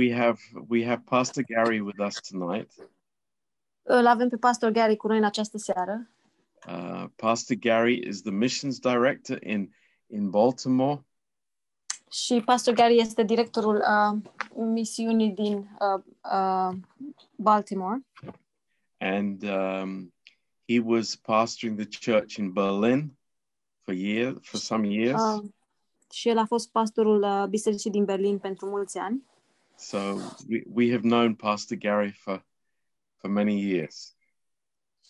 we have we have Pastor Gary with us tonight. Îl avem pe pastor Gary cu noi în această seară. Uh, Pastor Gary is the missions director in in Baltimore, Și pastor Gary este directorul uh, misiunii din uh, uh, Baltimore. and um, he was pastoring the church in Berlin for years for some years. Uh, și el a fost pastorul uh, bisericii din Berlin pentru mulți ani. So we, we have known Pastor Gary for for many years,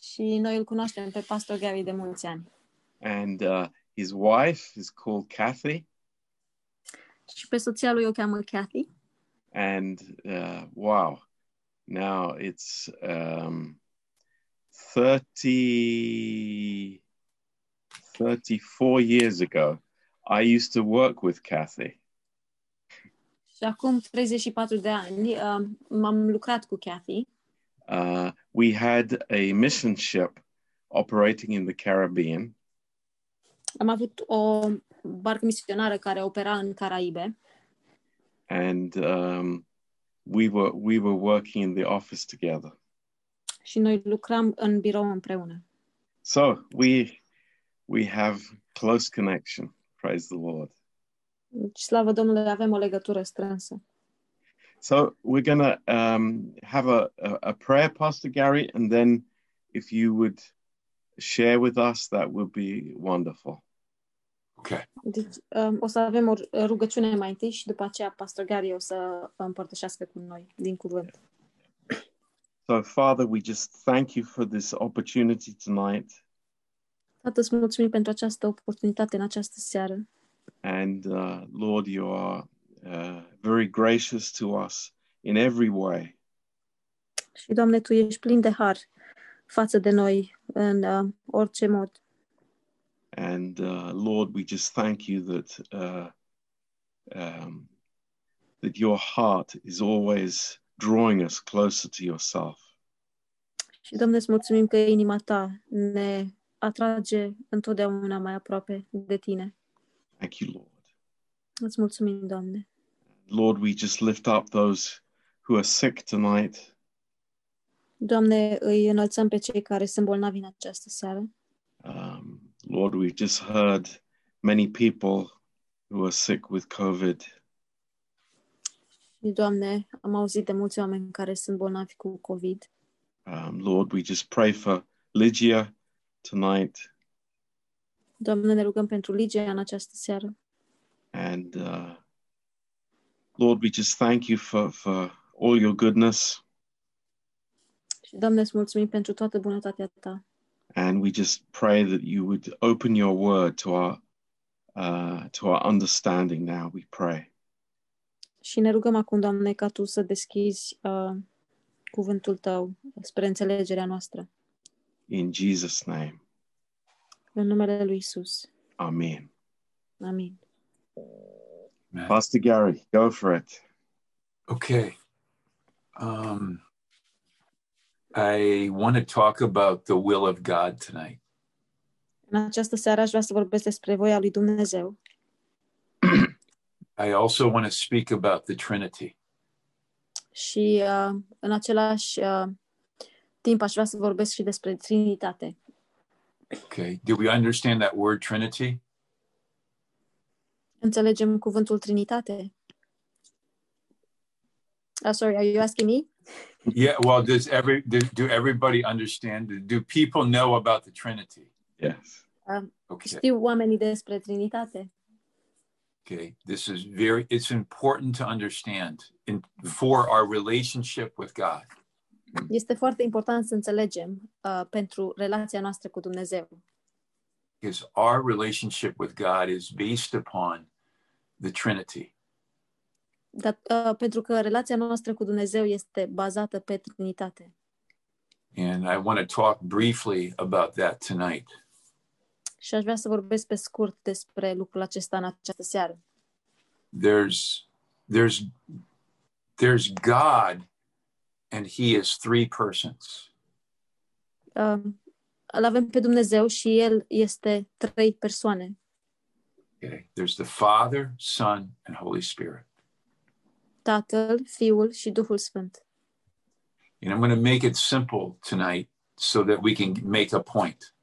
Și noi îl cunoaștem pe pastor Gary de mulți ani. and uh, his wife is called Kathy, Și pe soția lui o cheamă Kathy. and uh, wow, now it's um, 30, 34 years ago. I used to work with Kathy. Și acum 34 de ani uh, m-am lucrat cu Kathy. uh, we had a mission ship operating in the Caribbean, Am avut o barcă misionară care opera în Caraibe and um, we were we were working in the office together. și noi lucram în birou împreună. So we we have close connection. Praise the Lord. Deci, slavă Domnului, avem o legătură strânsă. So we're gonna um, have a, a a prayer, Pastor Gary, and then if you would share with us, that would be wonderful. Okay. Deci, um, o să avem o rugăciune mai întâi și după aceea Pastor Gary o să împărtășească cu noi din cuvânt. So, Father, we just thank you for this opportunity tonight. Tată, îți mulțumim pentru această oportunitate în această seară. And uh, Lord, you are uh, very gracious to us in every way. Și, Doamne, Tu ești plin de har față de noi în uh, orice mod. And uh, Lord, we just thank you that uh, um, that your heart is always drawing us closer to yourself. Și, Doamne, îți mulțumim că inima Ta ne atrage întotdeauna mai aproape de Tine. Thank you, Lord. Îți mulțumim, Doamne. Lord, we just lift up those who are sick tonight. Doamne, îi înălțăm pe cei care sunt bolnavi în această seară. Um, Lord, we've just heard many people who are sick with COVID. Doamne, am auzit de mulți oameni care sunt bolnavi cu COVID. Um, Lord, we just pray for Lygia tonight. Doamne, ne rugăm pentru Ligia în această seară. And uh, Lord, we just thank you for, for all your goodness. Și, Doamne, îți mulțumim pentru toată bunătatea Ta. And we just pray that you would open your word to our uh, to our understanding now, we pray. Și ne rugăm acum, Doamne, ca Tu să deschizi uh, cuvântul Tău spre înțelegerea noastră. In Jesus' name. În numele Lui Isus. Amen. Amin. Amen. Pastor Gary, go for it. Okay. Um, I want to talk about the will of God tonight. În această seară aș vrea să vorbesc despre voia lui Dumnezeu. I also want to speak about the Trinity. Și uh, în același uh, timp aș vrea să vorbesc și despre Trinitate. Okay. Do we understand that word Trinity? Înțelegem cuvântul Trinitate? Uh, sorry, are you asking me? Yeah. Well, does every do, do everybody understand? Do people know about the Trinity? Yes. Um, Okay. Știu oamenii despre Trinitate. Okay. This is very. It's important to understand in for our relationship with God. Este foarte important să înțelegem uh, pentru relația noastră cu Dumnezeu. Because our relationship with God is based upon the Trinity. Dar, uh, pentru că relația noastră cu Dumnezeu este bazată pe Trinitate. And I want to talk briefly about that tonight. Și aș vrea să vorbesc pe scurt despre lucrul acesta în această seară. There's there's there's God and he is three persons. Uh, îl avem pe Dumnezeu și El este trei persoane. Okay. There's the Father, Son, and Holy Spirit. Tatăl, Fiul și Duhul Sfânt. And I'm going to make it simple tonight so that we can make a point.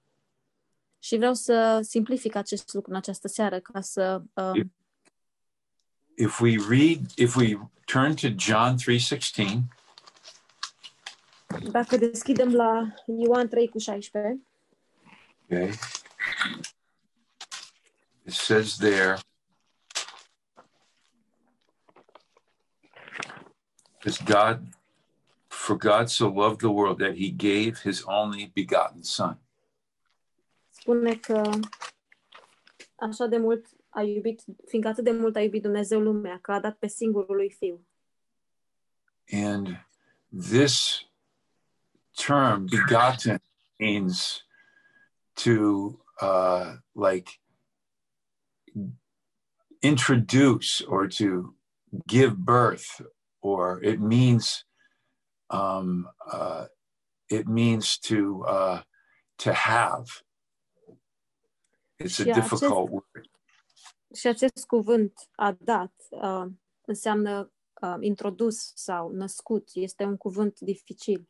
Și vreau să simplific acest lucru în această seară ca să um, If we read, if we turn to John 3:16, dacă deschidem la Ioan 3 cu 16, okay. It says there Because God for God so loved the world that he gave his only begotten son. spune că așa de mult a iubit, fiindcă atât de mult a iubit Dumnezeu lumea, că a dat pe singurul lui Fiu. And this term, begotten, means to uh, like introduce or to give birth, or it means um, uh, it means to uh, to have. It's a difficult word. Și acest cuvânt a dat uh, înseamnă uh, introdus sau născut. Este un cuvânt dificil.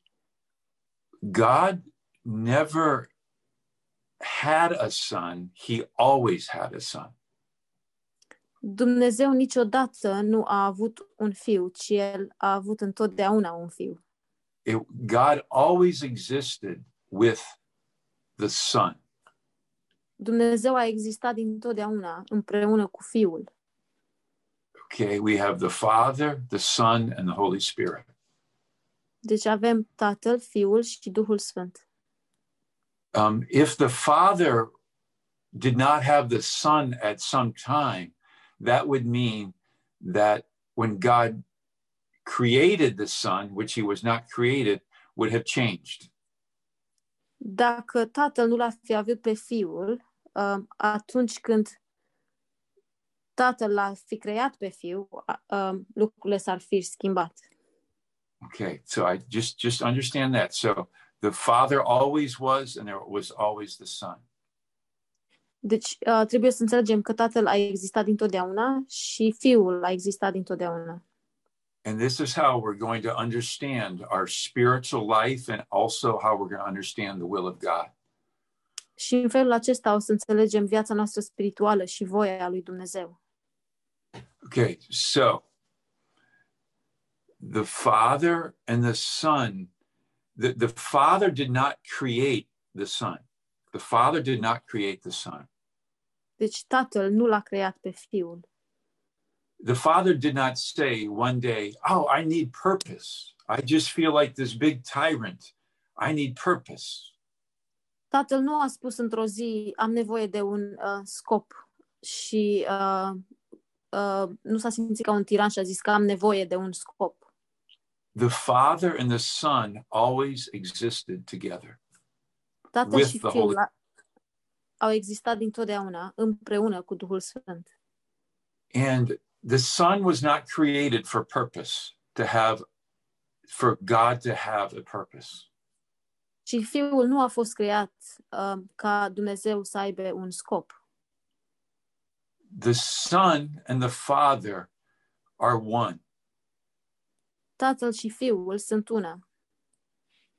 God never had a son, he always had a son. Dumnezeu niciodată nu a avut un fiu, ci El a avut întotdeauna un fiu. It, God always existed with the son. Dumnezeu a existat dintotdeauna împreună cu Fiul. Okay, we have the Father, the Son, and the Holy Spirit. Deci avem Tatăl, Fiul și Duhul Sfânt. Um, if the Father did not have the Son at some time, that would mean that when God created the Son, which he was not created, would have changed. Dacă Tatăl nu l-a fi avut pe Fiul, uh, atunci când Tatăl l-a fi creat pe Fiu, uh, lucrurile s-ar fi schimbat. Okay, so I just just understand that. So the Father always was, and there was always the Son. Deci uh, trebuie să înțelegem că Tatăl a existat dintotdeauna și Fiul a existat dintotdeauna. And this is how we're going to understand our spiritual life and also how we're going to understand the will of God. Și în felul acesta o să înțelegem viața noastră spirituală și voia lui Dumnezeu. Okay, so the Father and the Son, the, the Father did not create the Son. The Father did not create the Son. Deci Tatăl nu l-a creat pe Fiul. The Father did not say one day, Oh, I need purpose. I just feel like this big tyrant. I need purpose. Tatăl nu a spus într-o zi, am nevoie de un uh, scop și uh, uh, nu s-a simțit ca un tiran și a zis că am nevoie de un scop. The Father and the Son always existed together. Tatăl With și the Fiul Holy- a- au existat dintotdeauna împreună cu Duhul Sfânt. And the Son was not created for purpose, to have, for God to have a purpose. Și Fiul nu a fost creat uh, ca Dumnezeu să aibă un scop. The Son and the Father are one. Tatăl și Fiul sunt una.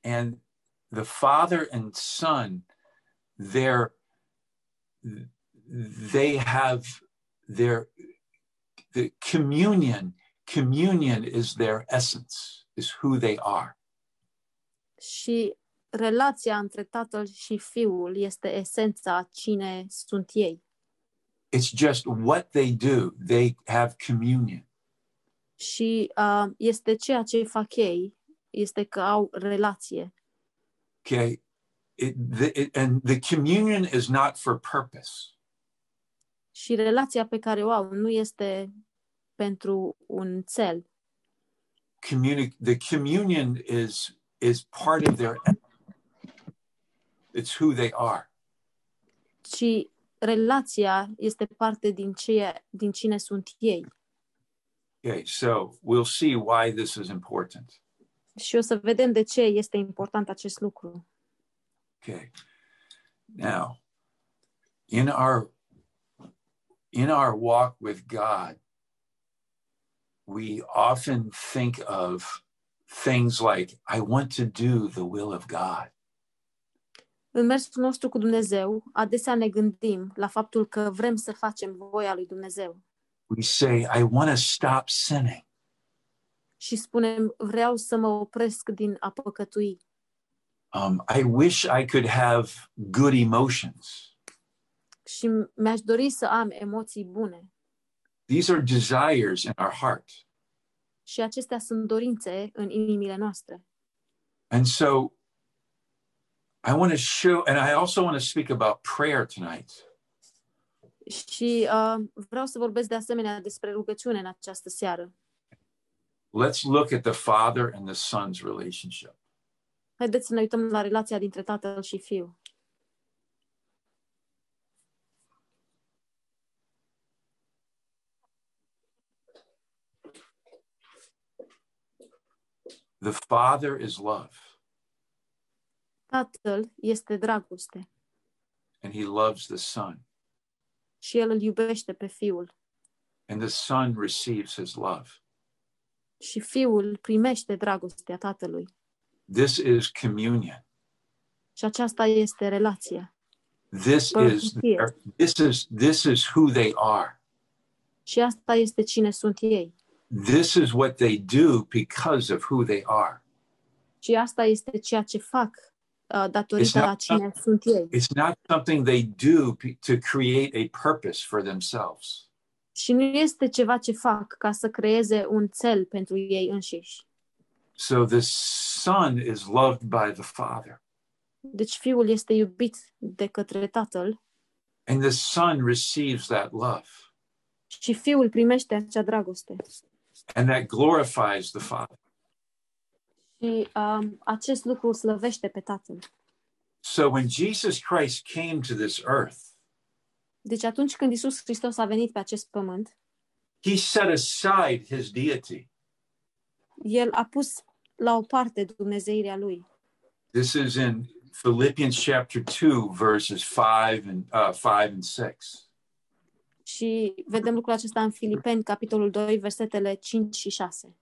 And the Father and Son, they're, they have their, the communion, communion is their essence, is who they are. Și relația între Tatăl și Fiul este esența cine sunt ei. It's just what they do. They have communion. Și uh, este ceea ce fac ei, este că au relație. Okay. It, the, it, and the communion is not for purpose. Și relația pe care o au nu este pentru un cel, Communi- the communion is is part of their it's who they are. ci relația este parte din, ceea, din cine sunt ei. Okay, so we'll see why this is important. Și o să vedem de ce este important acest lucru. Okay. Now, in our in our walk with God, we often think of things like, I want to do the will of God. În mersul nostru cu Dumnezeu, adesea ne gândim la faptul că vrem să facem voia lui Dumnezeu We say, I want to stop sinning. și spunem, vreau să mă opresc din a păcătui. Um, I wish I could have good emotions. Și mi-aș dori să am emoții bune. These are desires in our heart. Și acestea sunt dorințe în inimile noastre. And so I want to show, and I also want to speak about prayer tonight. Și uh, vreau să vorbesc de asemenea despre rugăciune în această seară. Let's look at the Father and the Son's relationship. Haideți să ne uităm la relația dintre tatăl și fiu. The Father is love, Tatăl este dragoste and He loves the Son, și el îl iubește pe fiul. and the Son receives His love. Și fiul primește dragostea tatălui. This is communion. Și aceasta este relația. This is Părtășie. this is this is who they are. Și asta este cine sunt ei. This is what they do because of who they are. Și asta este ceea ce fac uh, datorită It's not- la cine sunt ei. It's not something they do p- to create a purpose for themselves. Și nu este ceva ce fac ca să creeze un cel pentru ei înșiși. So the Son is loved by the Father, Deci fiul este iubit de către tatăl and the Son receives that love, și fiul primește acea dragoste. and that glorifies the Father. Și um, acest lucru slăvește pe tatăl. So when Jesus Christ came to this earth, Deci atunci când Isus Hristos a venit pe acest pământ, he set aside his deity. el a pus la o parte Dumnezeirea lui. This is in Philippians chapter 2, verses 5 and uh, 5 and 6. Și vedem lucrul acesta în Filipeni, capitolul 2, versetele 5 și 6.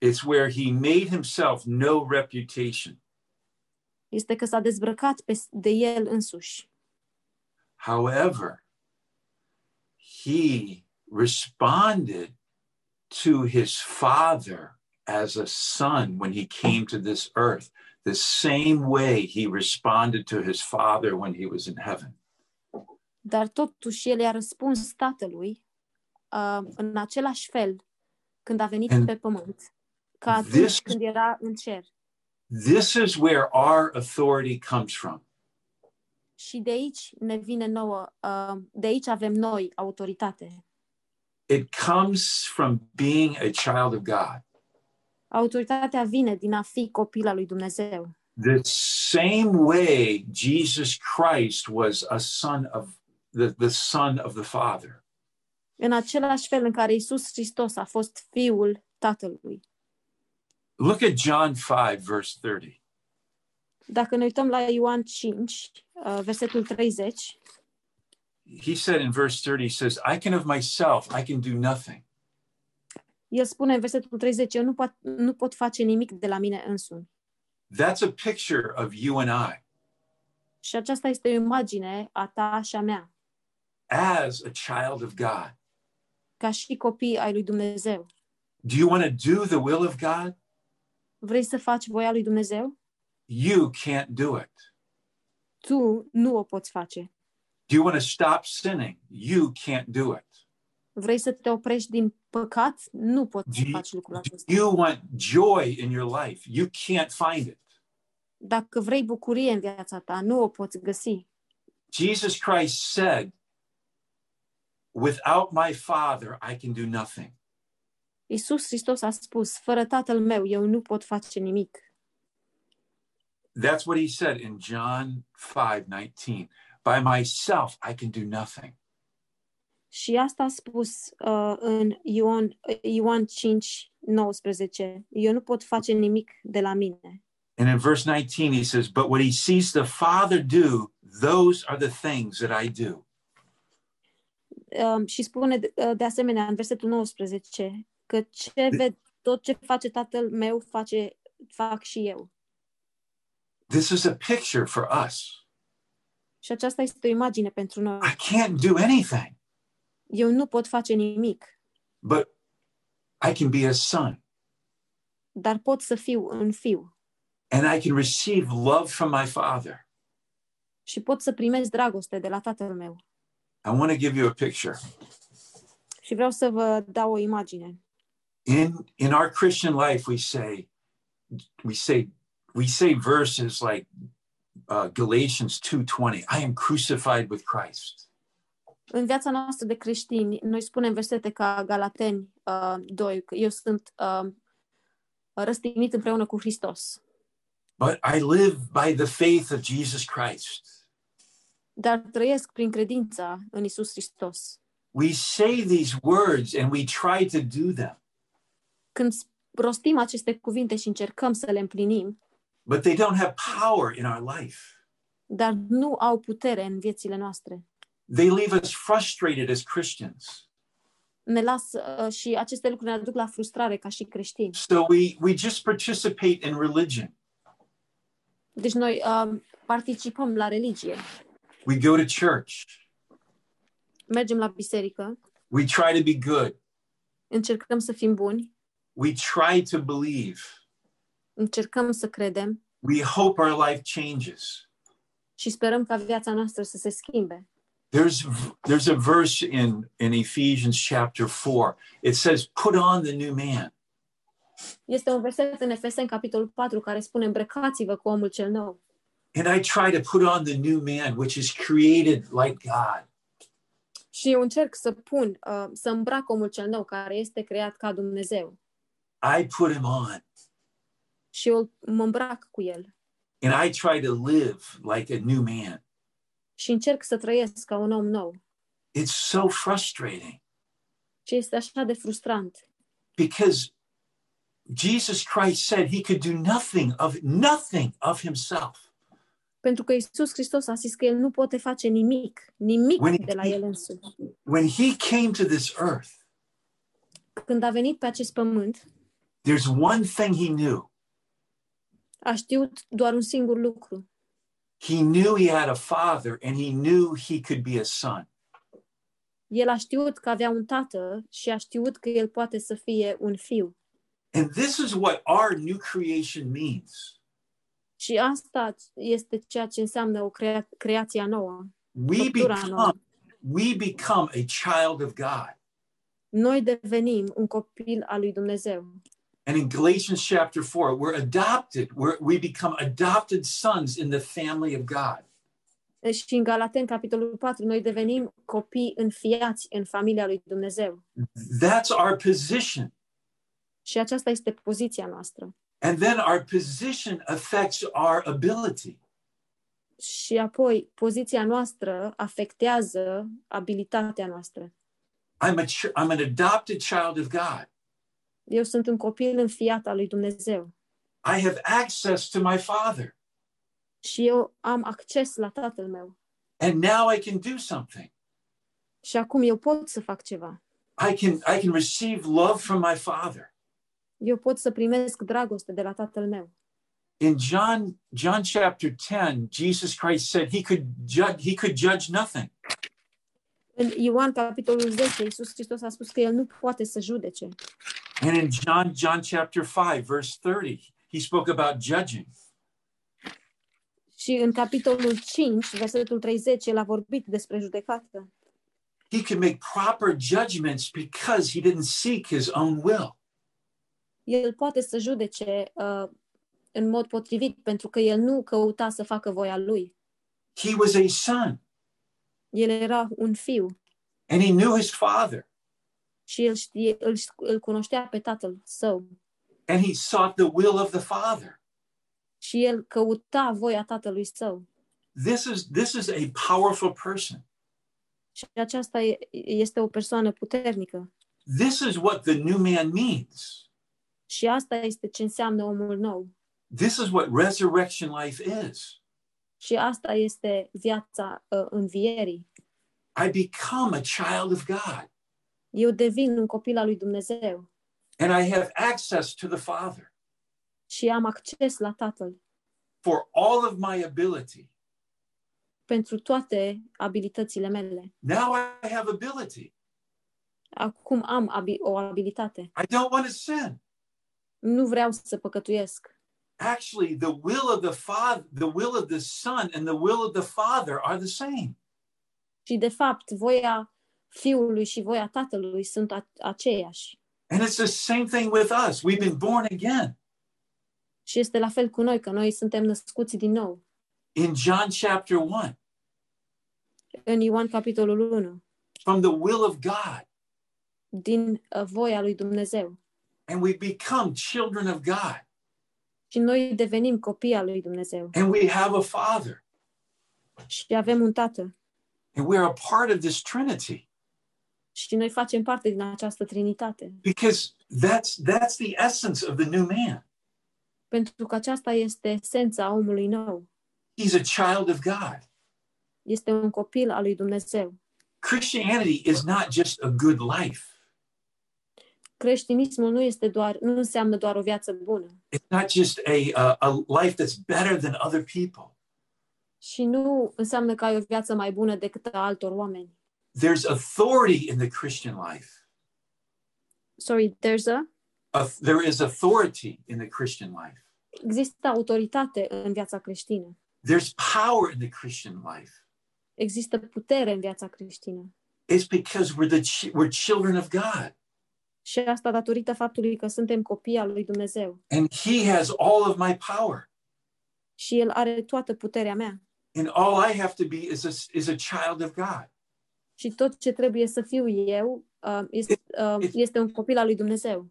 It's where he made himself no reputation. Este că s-a dezbrăcat pe, de el însuși. However, he responded to his father as a son when he came to this earth, the same way he responded to his father when he was in heaven. Dar totuși el i-a răspuns tatălui uh, în același fel când a venit And pe pământ, ca atunci this- când era în cer. This is where our authority comes from. Și de aici ne vine nouă, uh, de aici avem noi autoritate. It comes from being a child of God. Autoritatea vine din a fi copil al lui Dumnezeu. The same way Jesus Christ was a son of the, the son of the Father. În același fel în care Isus Hristos a fost fiul tatălui. Look at John 5, verse 30. Dacă ne uităm la Ioan 5, uh, versetul 30, He said in verse 30, he says, I can of myself, I can do nothing. el spune în versetul 30, eu nu pot, nu pot face nimic de la mine însumi. That's a picture of you and I Și aceasta este o imagine a ta și a mea, as a child of God. ca și copii ai lui Dumnezeu. Do you want to do the will of God? Vrei să faci voia lui Dumnezeu? You can't do it. Tu nu o poți face. Do you want to stop sinning? You can't do it. Vrei să te oprești din păcat? Nu poți Do să you, faci lucrul do acesta. you want joy in your life? You can't find it. Dacă vrei bucurie în viața ta, nu o poți găsi. Jesus Christ said, Without my Father, I can do nothing. Isus Hristos a spus, fără tatăl meu, eu nu pot face nimic. That's what he said in John 5 19. By myself, I can do nothing. Și asta a spus uh, în Ioan, Ioan 5, 19. Eu nu pot face nimic de la mine. And in verse 19, he says, But what he sees the Father do, those are the things that I do. Um, și spune de, uh, de asemenea în versetul 19, că ce ved, tot ce face tatăl meu face, fac și eu. This is a picture for us. Și aceasta este o imagine pentru noi. I can't do anything, Eu nu pot face nimic, but I can be a son dar pot să fiu un fiu and I can receive love from my father. și pot să primesc dragoste de la tatăl meu. I want to give you a picture. Și vreau să vă dau o imagine. In in our Christian life, we say we say we say verses like uh, Galatians 2:20, I am crucified with Christ. În viața noastră de creștini, noi spunem versete ca Galateni uh, 2, că eu sunt uh, răstignit împreună cu Hristos. But I live by the faith of Jesus Christ. Dar trăiesc prin credința în Isus Hristos. We say these words and we try to do them, Când rostim aceste cuvinte și încercăm să le împlinim, but they don't have power in our life. dar nu au putere în viețile noastre. They leave us frustrated as Christians. Ne lasă uh, și aceste lucruri ne aduc la frustrare ca și creștini. So we we just participate in religion. Deci noi uh, participăm la religie, We go to church. mergem la biserică, We try to be good. încercăm să fim buni, We try to believe. încercăm să credem We hope our life changes. și sperăm ca viața noastră să se schimbe. There's there's a verse in in Ephesians chapter 4. It says put on the new man. Este un verset în Efeseni, capitolul 4, care spune îmbrăcați-vă cu omul cel nou. And I try to put on the new man which is created like God. Și eu încerc să pun, uh, să îmbrac omul cel nou, care este creat ca Dumnezeu. I put him on Și eu mă îmbrac cu el. and I try to live like a new man. Și încerc să trăiesc ca un om nou. It's so frustrating Și este așa de frustrant. because Jesus Christ said he could do nothing of nothing of himself. Pentru că Isus Hristos a zis că El nu poate face nimic, nimic When- de la El însuși. When he came to this earth, Când a venit pe acest pământ, there's one thing he knew. a știut doar un singur lucru. He knew he had a father and he knew he could be a son. El a știut că avea un tată și a știut că El poate să fie un fiu. And this is what our new creation means. Și asta este ceea ce înseamnă o crea- creația nouă. We Făptura nouă. become we become a child of God. Noi devenim un copil al lui Dumnezeu. And in Galatians chapter 4, we're adopted. We're, we become adopted sons in the family of God. Și în Galaten, capitolul 4, noi devenim copii înfiați în familia lui Dumnezeu. That's our position. Și aceasta este poziția noastră. And then our position affects our ability. Și apoi, poziția noastră afectează abilitatea noastră. I'm, a ch- I'm an adopted child of God. Eu sunt un copil înfiat al lui Dumnezeu I have access to my Father. și eu am acces la tatăl meu. And now I can do something. Și acum eu pot să fac ceva. I can, I can receive love from my Father. Eu pot să primesc dragoste de la tatăl meu. In John, John chapter 10, Jesus Christ said he could judge, he could judge nothing. În Ioan, capitolul 10, Iisus Hristos a spus că El nu poate să judece. And in John, John chapter 5, verse 30, he spoke about judging. Și în capitolul 5, versetul 30, El a vorbit despre judecată. He could make proper judgments because he didn't seek his own will. El poate să judece uh, în mod potrivit pentru că El nu căuta să facă voia Lui. He was a son El era un fiu and he knew his father și El știe, îl, îl cunoștea pe tatăl său. and he sought the will of the father. Și El căuta voia tatălui său. This is this is a powerful person. Și aceasta e- este o persoană puternică. This is what the new man means. Și asta este ce înseamnă omul nou. This is what resurrection life is. Și asta este viața uh, învierii. I become a child of God. Eu devin un copil al lui Dumnezeu. and I have access to the Father și am acces la Tatăl for all of my ability. pentru toate abilitățile mele. Now I have ability. Acum am abi- o abilitate. I don't want to sin. Nu vreau să păcătuiesc. Actually, the will of the Father, the will of the Son, and the will of the Father are the same. Și de fapt, voia Fiului și voia Tatălui sunt a- aceeași. And it's the same thing with us. We've been born again. Și este la fel cu noi, că noi suntem născuți din nou. In John chapter 1, În Ioan capitolul 1, from the will of God, din uh, voia lui Dumnezeu. and we become children of God, Și noi devenim copii al lui Dumnezeu. and we have a Father, Și avem un Tată. and we're a part of this Trinity Și noi facem parte din această trinitate. because that's that's the essence of the new man. Pentru că aceasta este esența omului nou. He's a child of God. Este un copil al lui Dumnezeu. Christianity is not just a good life. Creștinismul nu este doar, nu înseamnă doar o viață bună. It's not just a, a, a life that's better than other people. Și nu înseamnă că ai o viață mai bună decât a altor oameni. There's authority in the Christian life. Sorry, there's a... A- there is authority in the Christian life. Există autoritate în viața creștină. There's power in the Christian life. Există putere în viața creștină. It's because we're the chi- we're children of God, Și asta datorită faptului că suntem copii al lui Dumnezeu. and He has all of my power, Și El are toată puterea mea. and all I have to be is a is a child of God. Și tot ce trebuie să fiu eu uh, este, uh, este un copil al lui Dumnezeu.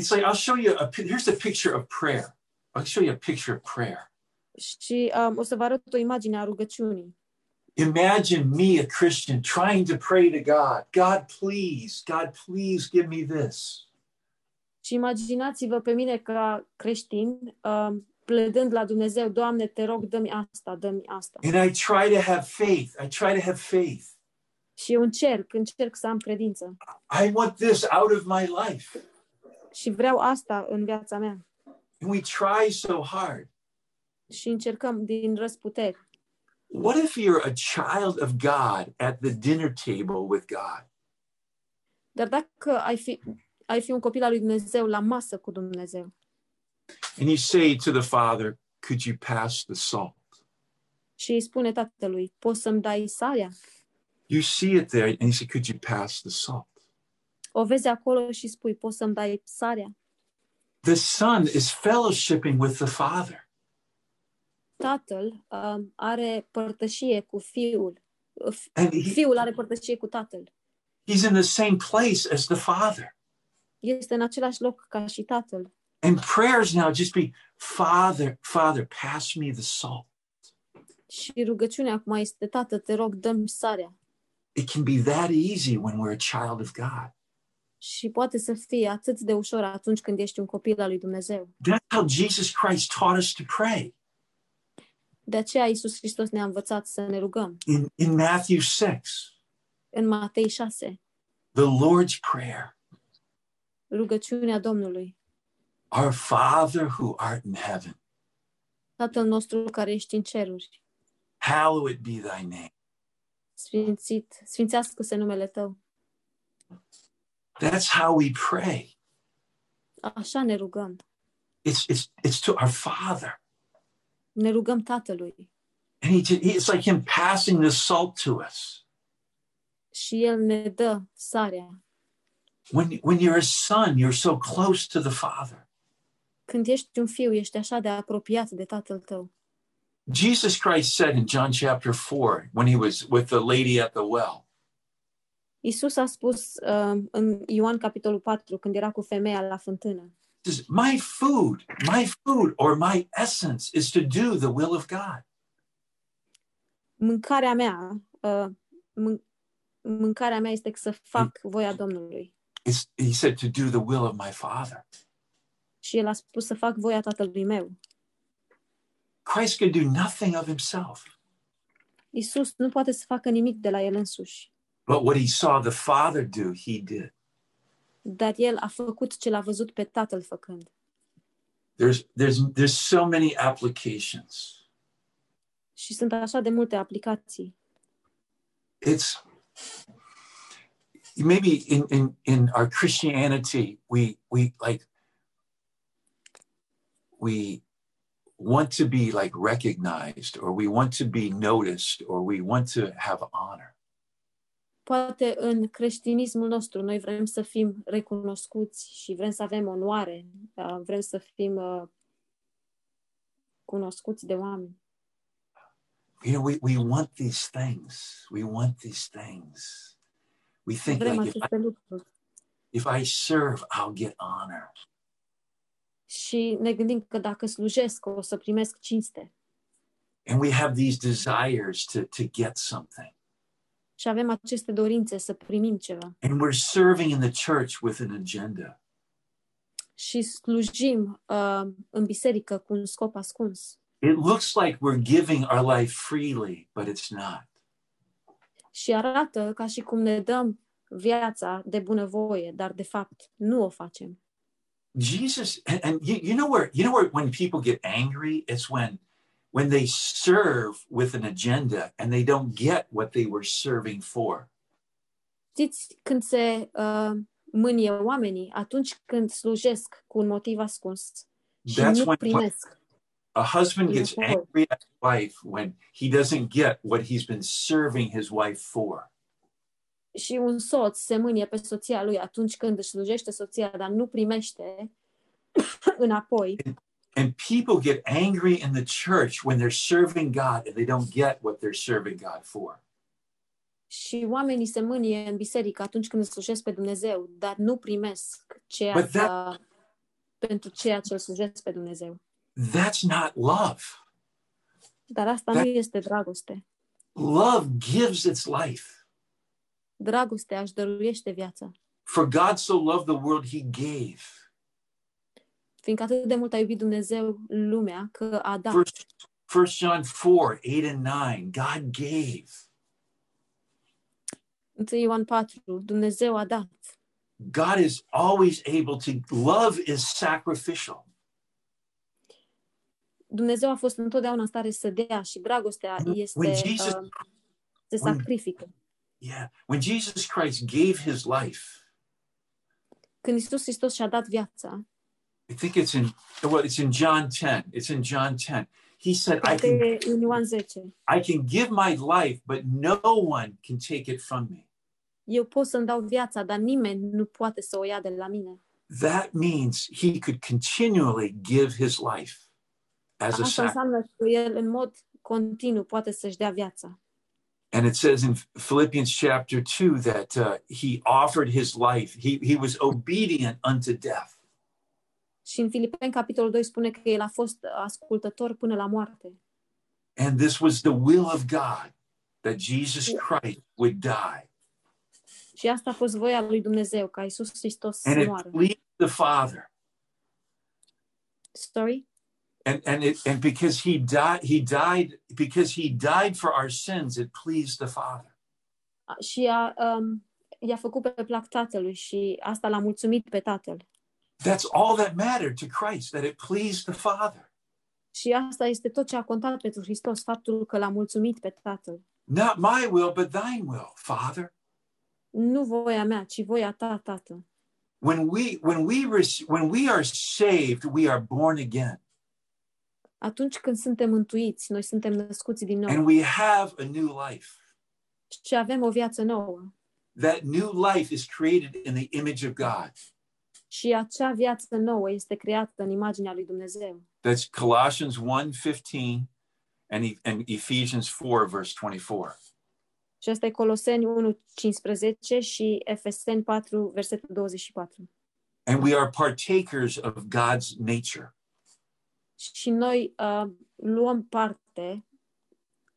It's like I'll show you a pi- here's a picture of prayer. I'll show you a picture of prayer. Și um, o să vă arăt o imagine a rugăciunii. Imagine me, a Christian, trying to pray to God. God, please, God, please give me this. Și imaginați-vă pe mine ca creștin, um, plădând la Dumnezeu, Doamne, te rog, dă-mi asta, dă-mi asta. And I try to have faith. I try to have faith. Și eu încerc, încerc să am credință. I want this out of my life. Și vreau asta în viața mea. And we try so hard. Și încercăm din răsputeri. What if you're a child of God at the dinner table with God? Dar dacă ai fi, ai fi un copil al lui Dumnezeu la masă cu Dumnezeu And you say to the Father, Could you pass the salt? și îi spune tatălui, poți să-mi dai sarea? You see it there, and you say, Could you pass the salt? O vezi acolo și spui, poți să-mi dai sarea? The Son is fellowshipping with the Father. Tatăl um, are părtășie cu fiul. F- And he, Fiul are părtășie cu tatăl. he's in the same place as the Father. Este în același loc ca și tatăl. And prayers now just be, Father, Father, pass me the salt. Și rugăciunea acum este, tată, te rog, dă-mi sarea. It can be that easy when we're a child of God. Și poate să fie atât de ușor atunci când ești un copil al lui Dumnezeu. That's how Jesus Christ taught us to pray. De aceea Iisus Hristos ne-a învățat să ne rugăm. In, in Matthew 6, În Matei 6, the Lord's Prayer rugăciunea Domnului. Our Father who art in heaven, Tatăl nostru care ești în ceruri, hallowed be thy name. Sfințit, sfințească-se numele Tău. That's how we pray. Așa ne rugăm. It's, it's, it's to our Father. Ne rugăm Tatălui. And he, ju- it's like him passing the salt to us. Și El ne dă sarea. When, when you're a son, you're so close to the Father. Când ești un fiu, ești așa de apropiat de Tatăl tău. Jesus Christ said in John chapter 4, when he was with the lady at the well, Isus a spus uh, în Ioan capitolul 4, când era cu femeia la fântână, he says, My food, my food or my essence is to do the will of God. mâncarea mea, uh, mân- mâncarea mea este să fac voia Domnului. It's, he said to do the will of my Father. Și el a spus să fac voia tatălui meu. Christ could do nothing of himself. Isus nu poate să facă nimic de la el însuși. But what he saw the Father do, he did. dar el a făcut ce l-a văzut pe tatăl făcând. There's there's there's so many applications. Și sunt așa de multe aplicații. It's maybe in in in our Christianity we we like we want to be like recognized or we want to be noticed or we want to have honor. Poate în creștinismul nostru noi vrem să fim recunoscuți și vrem să avem onoare, vrem să fim uh, cunoscuți de oameni. You know, we, we want these things. We want these things. We think Vrem like if I, if I serve, I'll get honor. Și ne gândim că dacă slujesc, o să primesc cinste. And we have these desires to, to get something. Și avem aceste dorințe să primim ceva. And we're serving in the church with an agenda. Și slujim uh, în biserică cu un scop ascuns. It looks like we're giving our life freely, but it's not. Și arată ca și cum ne dăm viața de bunăvoie, dar de fapt nu o facem. Jesus, and, and you, you know where you know where when people get angry, it's when when they serve with an agenda and they don't get what they were serving for. Știți când se uh, mânie oamenii? Atunci când slujesc cu un motiv ascuns și That's nu when- primesc. A husband gets angry at his wife when he doesn't get what he's been serving his wife for. Și un soț se mânie pe soția lui atunci când își slujește soția, dar nu primește înapoi. And people get angry in the church when they're serving God and they don't get what they're serving God for. Și oamenii se mânie în biserică atunci când îl slujesc pe Dumnezeu, dar nu primesc ceea But that- uh, pentru ceea ce îl slujesc pe Dumnezeu. That's not love. Dar asta That- nu este dragoste. Love gives its life. Dragostea își dăruiește viața. For God so loved the world, he gave. Fiindcă atât de mult a iubit Dumnezeu lumea că a dat. First, First John 4, 8 and 9, God gave. 1 Ioan 4, Dumnezeu a dat. God is always able to, love is sacrificial. Dumnezeu a fost întotdeauna în stare să dea și dragostea When este, Jesus- uh, se when- sacrifică. Yeah. When Jesus Christ gave his life, Când Isus Hristos și-a dat viața, I think it's in, well, it's in John 10. It's in John 10. He said, I can, în Ioan 10, I can give my life, but no one can take it from me. eu pot să-mi dau viața, dar nimeni nu poate să o ia de la mine. That means he could continually give his life as a Asta sacrifice. înseamnă că el în mod continuu poate să-și dea viața. And it says in Philippians chapter 2 that uh, he offered his life. He, he was obedient unto death. Și în Filipeni, capitolul 2, spune că el a fost ascultător până la moarte. And this was the will of God that Jesus Christ would die. Și asta a fost voia lui Dumnezeu, ca Isus Hristos să And it pleased the Father. Story? And and it and because he died, he died because he died for our sins, it pleased the Father. Și a, um, i-a făcut pe plac tatălui și asta l-a mulțumit pe tatăl. That's all that mattered to Christ, that it pleased the Father. Și asta este tot ce a contat pentru Hristos, faptul că l-a mulțumit pe tatăl. Not my will, but thine will, Father. Nu voia mea, ci voia ta, tată. When we when we when we are saved, we are born again. Atunci când suntem mântuiți, noi suntem născuți din nou and we have a new life. și avem o viață nouă. That new life is created in the image of God. Și acea viață nouă este creată în imaginea lui Dumnezeu. That's Colossians 1:15 and, E- and Ephesians 4 verse 24. Și asta e Coloseni 1, 15 și Efeseni 4, versetul 24. And we are partakers of God's nature. Și noi uh, luăm parte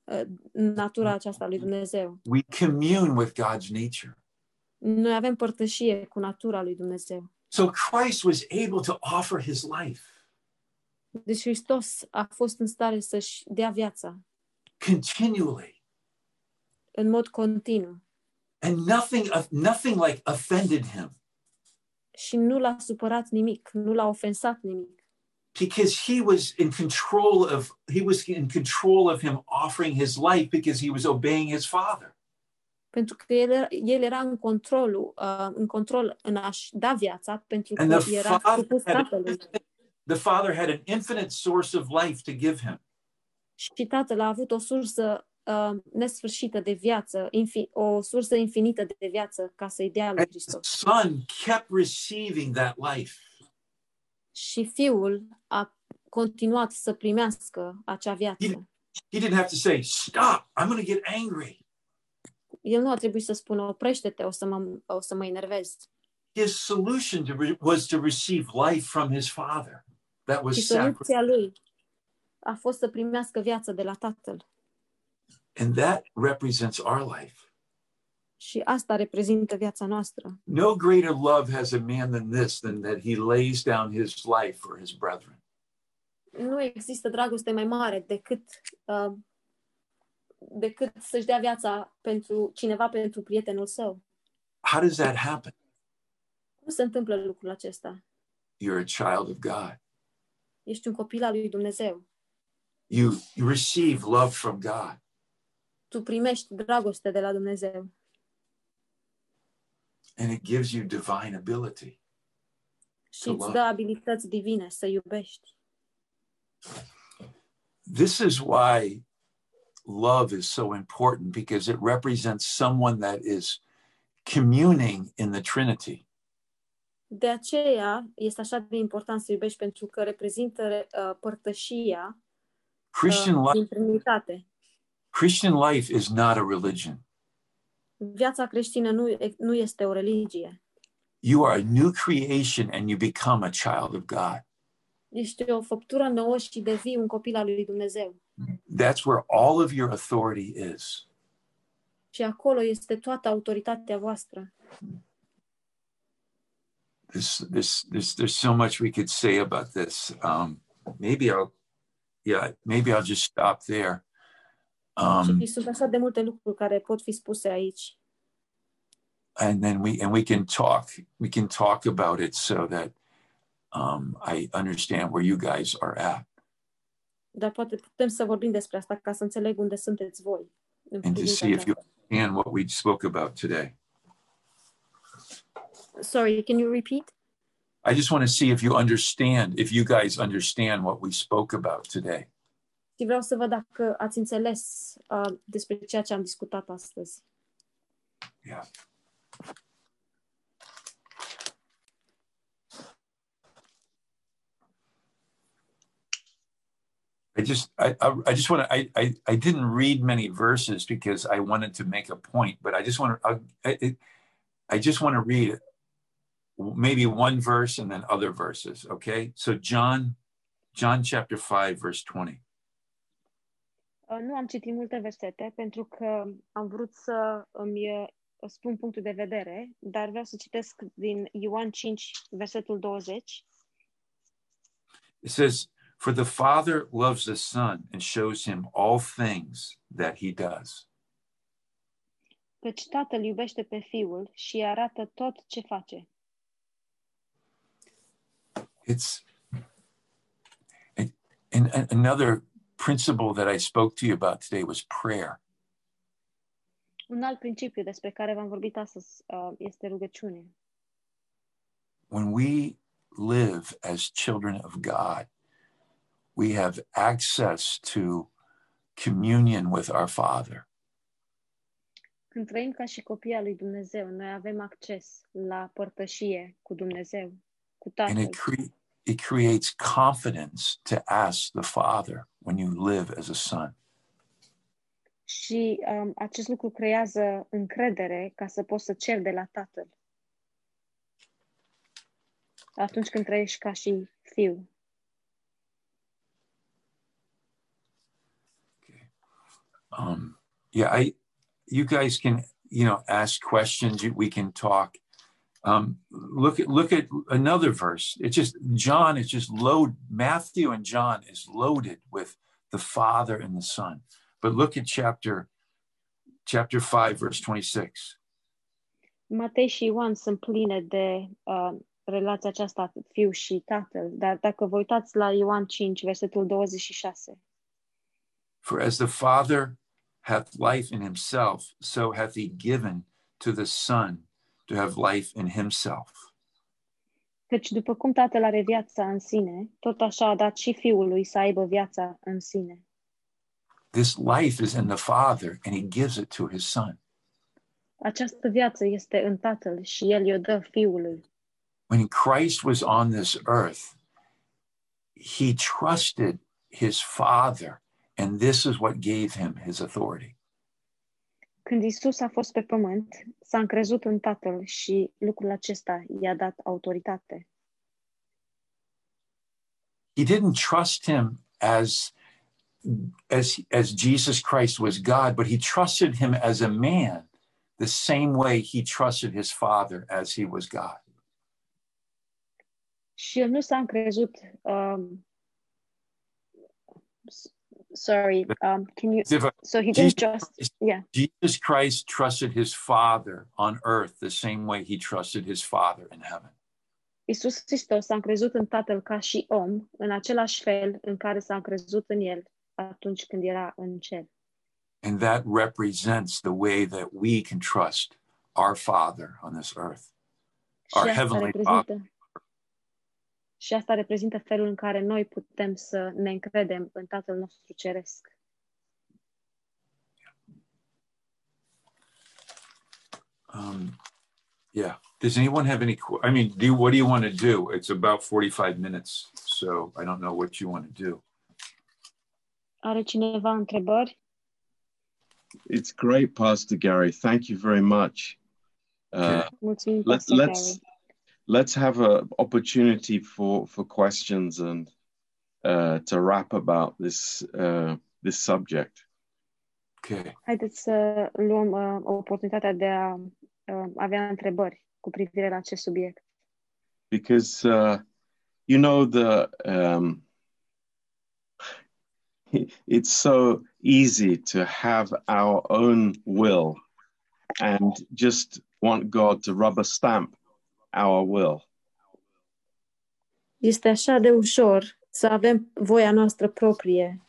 uh, în natura aceasta a lui Dumnezeu. We commune with God's nature. Noi avem părtășie cu natura lui Dumnezeu. So Christ was able to offer his life Deci Hristos a fost în stare să-și dea viața continually. în mod continuu. And nothing of nothing like offended him. și nu l-a supărat nimic, nu l-a ofensat nimic. Because he was in control of he was in control of him offering his life because he was obeying his father Pentru că el era, el era în controlul, uh, în control în a-și da viața, pentru And că the era father supus had- tatălui. the father had an infinite source of life to give him Și tatăl a avut o sursă uh, nesfârșită de viață, infi- o sursă infinită de viață ca să-i dea lui Hristos. son kept receiving that life Și fiul a continuat să primească acea viață. he didn't have to say stop i'm going to get angry El nu a trebuit să spună, oprește-te, o să mă, o să mă enervez. his solution to re- was to receive life from his father that was Și sacrifice soluția lui a fost să primească viață de la tatăl. and that represents our life Și asta reprezintă viața noastră. No greater love has a man than this, than that he lays down his life for his brethren. Nu există dragoste mai mare decât, uh, decât să-și dea viața pentru cineva, pentru prietenul său. How does that happen? Cum se întâmplă lucrul acesta? You're a child of God. Ești un copil al lui Dumnezeu. You, you receive love from God. Tu primești dragoste de la Dumnezeu and it gives you divine ability. și îți love. dă abilități divine să iubești. This is why love is so important because it represents someone that is communing in the Trinity. De aceea este așa de important să iubești pentru că reprezintă uh, părtășia Christian uh, life, din Trinitate. Christian life is not a religion. Viața creștină nu, nu este o religie. You are a new creation and you become a child of God. Ești o făptură nouă și devii un copil al lui Dumnezeu. That's where all of your authority is. Și acolo este toată autoritatea voastră. This, this, this, there's so much we could say about this. Um, maybe I'll, yeah, maybe I'll just stop there. Um, și sunt așa de multe lucruri care pot fi spuse aici. and then we and we can talk we can talk about it so that um, I understand where you guys are at Dar poate putem să vorbim despre asta ca să înțeleg unde sunteți voi. and to see if you understand what we spoke about today. Sorry, can you repeat? I just want to see if you understand, if you guys understand what we spoke about today. Și vreau să văd dacă ați înțeles uh, despre ceea ce am discutat astăzi. Yeah. I just I I, just want to I, I I didn't read many verses because I wanted to make a point, but I just want to I, I just want to read maybe one verse and then other verses. Okay, so John John chapter five verse twenty. Uh, Nu am citit multe versete pentru că am vrut să îmi uh, spun punctul de vedere, dar vreau să citesc din Ioan 5, versetul 20. It says, For the Father loves the Son and shows him all things that he does. Căci tatăl iubește pe fiul și îi arată tot ce face. It's and, and and another principle that I spoke to you about today was prayer. Un alt principiu despre care v-am vorbit astăzi uh, este rugăciune. When we live as children of God, we have access to communion with our Father. Când trăim ca și copii al lui Dumnezeu, noi avem acces la părtășie cu Dumnezeu, cu And it cre- it creates confidence to ask the Father when you live as a son. Și um, acest lucru creează încredere ca să poți să ceri de la Tatăl. Atunci când trăiești ca și fiu. Okay. um yeah i you guys can you know ask questions we can talk um look at look at another verse. It's just john is just load matthew and john is loaded with the father and the son. But look at chapter chapter 5 verse 26 Matei și Ioan sunt pline de uh, relația aceasta fiu și tatăl, dar dacă vă uitați la Ioan 5, versetul 26, For as the Father hath life in himself, so hath he given to the Son to have life in himself. căci după cum tatăl are viața în sine, tot așa a dat și fiului să aibă viața în sine. This life is in the Father, and he gives it to his Son. Această viață este în tatăl și el i-o dă fiului. When Christ was on this earth, he trusted his Father, and this is what gave him his authority. Când Isus a fost pe pământ, s-a încrezut în tatăl și lucrul acesta i-a dat autoritate. He didn't trust him as as as Jesus Christ was God, but he trusted him as a man, the same way he trusted his Father as he was God. Și el nu s-a încrezut um, s- sorry, um, can you so he didn't just yeah. Jesus Christ trusted his Father on earth the same way he trusted his Father in heaven. Isus Hristos s-a încrezut în Tatăl ca și om, în același fel în care s-a încrezut în El atunci când era în cer. And that represents the way that we can trust our Father on this earth. Our heavenly reprezintă, și asta reprezintă felul în care noi putem să ne încredem în Tatăl nostru Ceresc. Um, yeah. Does anyone have any? que- I mean, do you, what do you want to do? It's about forty-five minutes, so I don't know what you want to do. Are cineva întrebări? It's great, Pastor Gary. Thank you very much. Uh, Mulțumim, let, Pastor let's Gary. Let's have an opportunity for for questions and uh, to wrap about this uh, this subject. Okay. Haideți să luăm uh, oportunitatea de a uh, avea întrebări cu privire la acest subiect. because uh, you know the um, it's so easy to have our own will and just want God to rubber stamp our will. Este așa de ușor să avem voia noastră proprie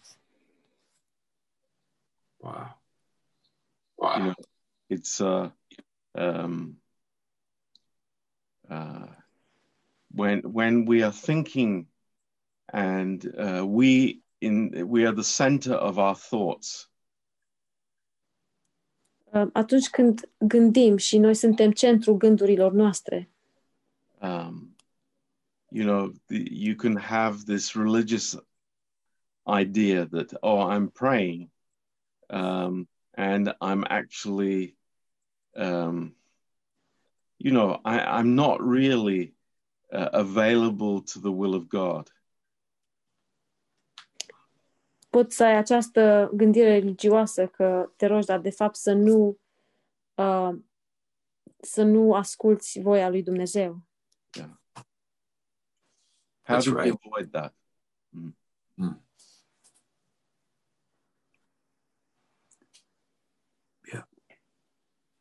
Wow. You know, it's uh, um, uh, when when we are thinking and uh, we in we are the center of our thoughts. Uh, atunci când gândim și noi suntem centrul gândurilor noastre. Um, you know, the, you can have this religious idea that, oh, I'm praying, um, and I'm actually, um, you know, I, I'm not really uh, available to the will of God. Poți să ai această gândire religioasă că te rogi, dar de fapt să nu uh, să nu asculți voia lui Dumnezeu. How That's do we right. avoid that? Yeah.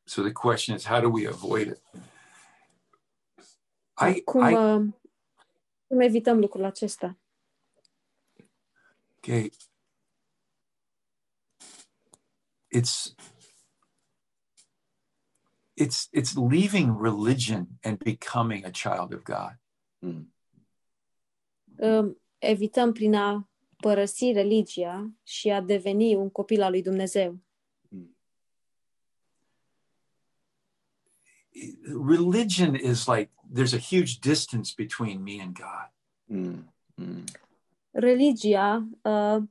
So the question is, how do we avoid it? I, cum, I uh, cum evităm lucrul acesta? okay. It's it's it's leaving religion and becoming a child of God. Mm. Uh, evităm prin a părăsi religia și a deveni un copil al lui Dumnezeu. Religion is like there's a huge distance between me and God. Mm. Mm. Religia uh,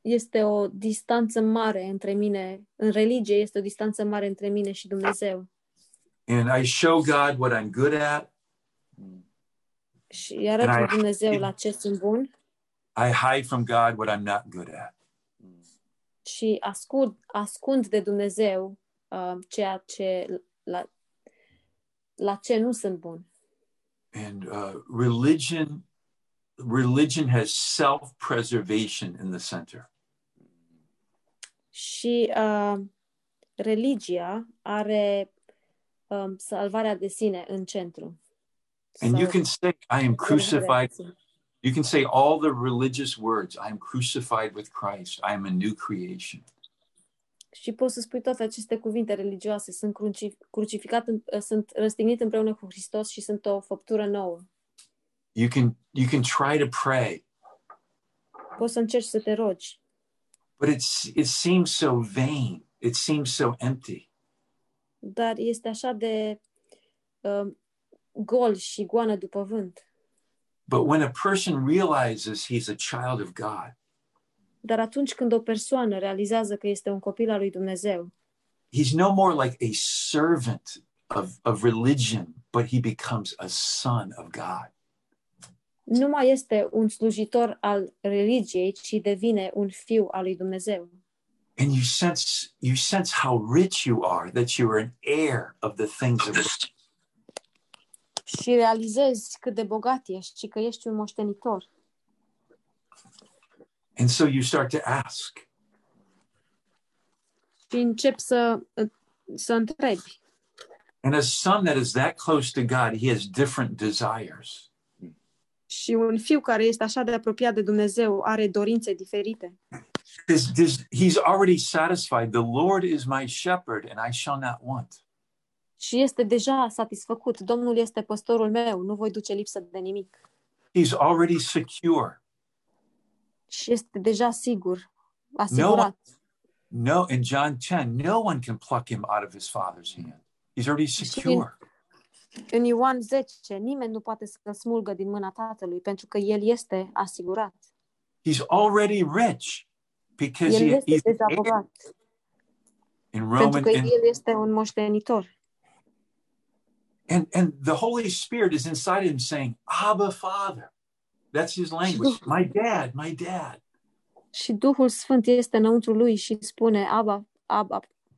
este o distanță mare între mine, în religie este o distanță mare între mine și Dumnezeu. And I show God what I'm good at. Și îi arăt And I- lui Dumnezeu la ce sunt bun I hide from God what I'm not good at. și ascund, ascund de Dumnezeu uh, ceea ce la, la ce nu sunt bun. And uh, religion, religion has self-preservation in the center. Și uh, religia are um, salvarea de sine în centru. And sau you can say, I am crucified. reacții. You can say all the religious words. I am crucified with Christ. I am a new creation. Și poți să spui toate aceste cuvinte religioase. Sunt, cruci, crucificat, în- sunt răstignit împreună cu Hristos și sunt o făptură nouă. You can you can try to pray, Poți să încerci să te rogi, but it's it seems so vain. It seems so empty. dar este așa de uh, gol și goană după vânt. But when a person realizes he's a child of God, Dar atunci când o persoană realizează că este un copil al lui Dumnezeu, he's no more like a servant of, of religion, but he becomes a son of God. nu mai este un slujitor al religiei, ci devine un fiu al lui Dumnezeu. And you sense you sense how rich you are, that you are an heir of the things of God. Și realizezi cât de bogat ești și că ești un moștenitor. And so you start to ask, Și începi să, să întrebi. and a son that is that close to God, he has different desires. Și un fiu care este așa de apropiat de Dumnezeu are dorințe diferite. This, this, he's already satisfied. The Lord is my shepherd, and I shall not want. Și este deja satisfăcut. Domnul este păstorul meu, nu voi duce lipsă de nimic. He's already secure. Și este deja sigur, asigurat. No, in John 10, no one can pluck him out of his father's hand. He's already secure. În Ioan 10, nimeni nu poate să smulgă din mâna Tatălui, pentru că El este asigurat. He's already rich because El he, este he's deja heir. bogat, in pentru Roman că and, El este un moștenitor. And and the Holy Spirit is inside him saying, Abba Father. That's his language. My dad, my dad. Și Duhul Sfânt este înăuntru lui și spune, Aba,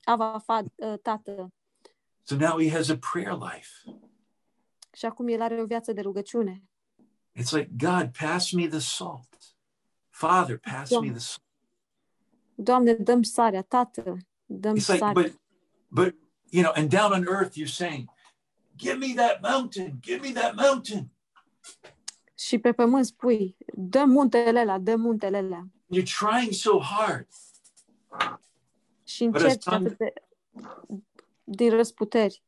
Aba, fa, Tată. So now he has a prayer life. Și acum el are o viață de rugăciune. It's like, God, pass me the salt. Father, pass Yeah. me the salt. Doamne, dăm sarea, Tată, dăm It's like, sarea. but but you know, and down on earth you're saying, Give me that mountain, give me that mountain. Și pe pământ spui, dă muntele ăla, dă muntele ăla. You're trying so hard. Și But încerci a son- atât de, din răsputeri.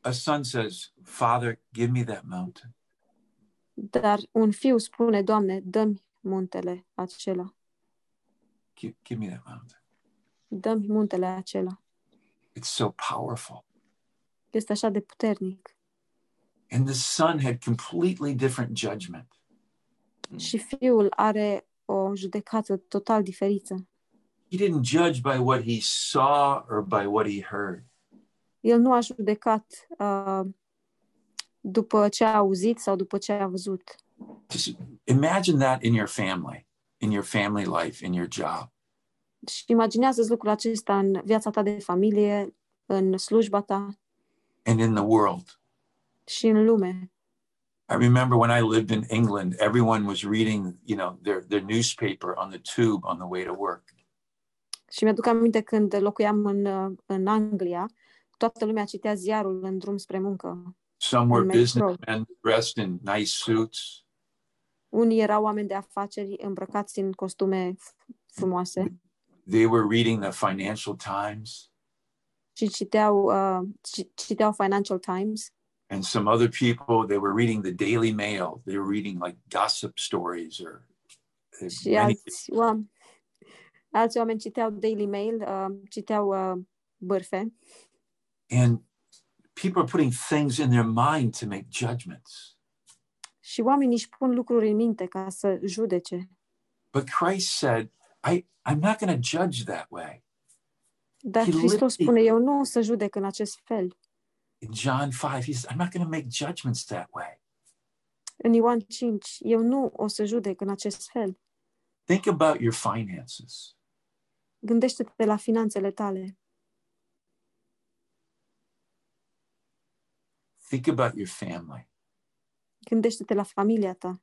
A son says, Father, give me that mountain. Dar un fiu spune, Doamne, dă-mi muntele acela. Give, give me that mountain. Dă-mi muntele acela. It's so powerful. Este așa de puternic. And the son had completely different judgment. Și fiul are o judecată total diferită. He didn't judge by what he saw or by what he heard. El nu a judecat uh, după ce a auzit sau după ce a văzut. Just imagine that in your family, in your family life, in your job. Și imaginează lucrul acesta în viața ta de familie, în slujba ta and in the world. și în lume. I remember when I lived in England, everyone was reading, you know, their, their newspaper on the tube on the way to work. Și mi-aduc aminte când locuiam în, uh, în Anglia, toată lumea citea ziarul în drum spre muncă. Some were In metro. businessmen dressed in nice suits. Unii erau oameni de afaceri îmbrăcați în costume f- frumoase They were reading the Financial Times, și citeau, uh, ci- citeau Financial Times and some other people they were reading the Daily Mail. They were reading like gossip stories or și alți oameni, alți oameni citeau Daily Mail, uh, citeau uh, bârfe and people are putting things in their mind to make judgments. și oamenii își pun lucruri în minte ca să judece. But Christ said, I, I'm not going to judge that way. Dar He Hristos literally- spune, eu nu o să judec în acest fel. In John 5, he says, I'm not going to make judgments that way. În Ioan 5, eu nu o să judec în acest fel. Think about your finances. Gândește-te la finanțele tale. Think about your family. Gândește-te la familia ta.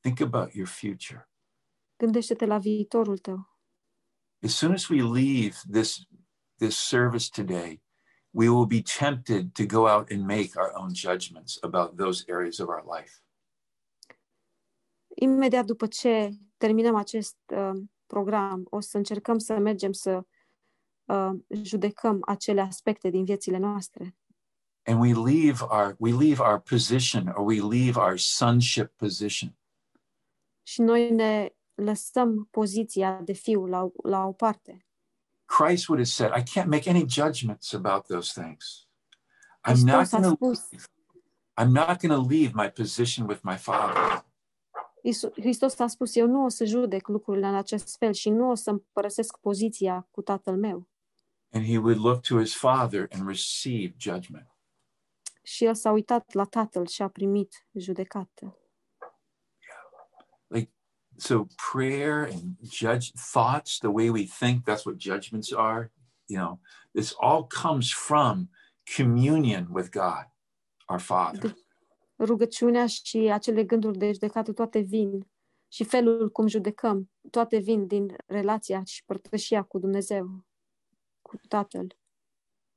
Think about your future. Gândește-te la viitorul tău. As soon as we leave this, this service today, we will be tempted to go out and make our own judgments about those areas of our life. Imediat după ce terminăm acest uh, program, o să încercăm să mergem să uh, judecăm acele aspecte din viețile noastre. And we leave our we leave our position or we leave our sonship position. Și noi ne lăsăm poziția de fiu la, la o parte. Christ would have said, I can't make any judgments about those things. I'm not Hristos a going to spus, I'm not going to leave my position with my father. Isu- Hristos a spus, eu nu o să judec lucrurile în acest fel și nu o să-mi părăsesc poziția cu tatăl meu. And he would look to his father and receive judgment. Și el s-a uitat la tatăl și a primit judecată. So prayer and judge thoughts, the way we think, that's what judgments are. You know, this all comes from communion with God, our Father. Rugăciunea și acele gânduri de judecată toate vin și felul cum judecăm, toate vin din relația și părtășia cu Dumnezeu, cu Tatăl.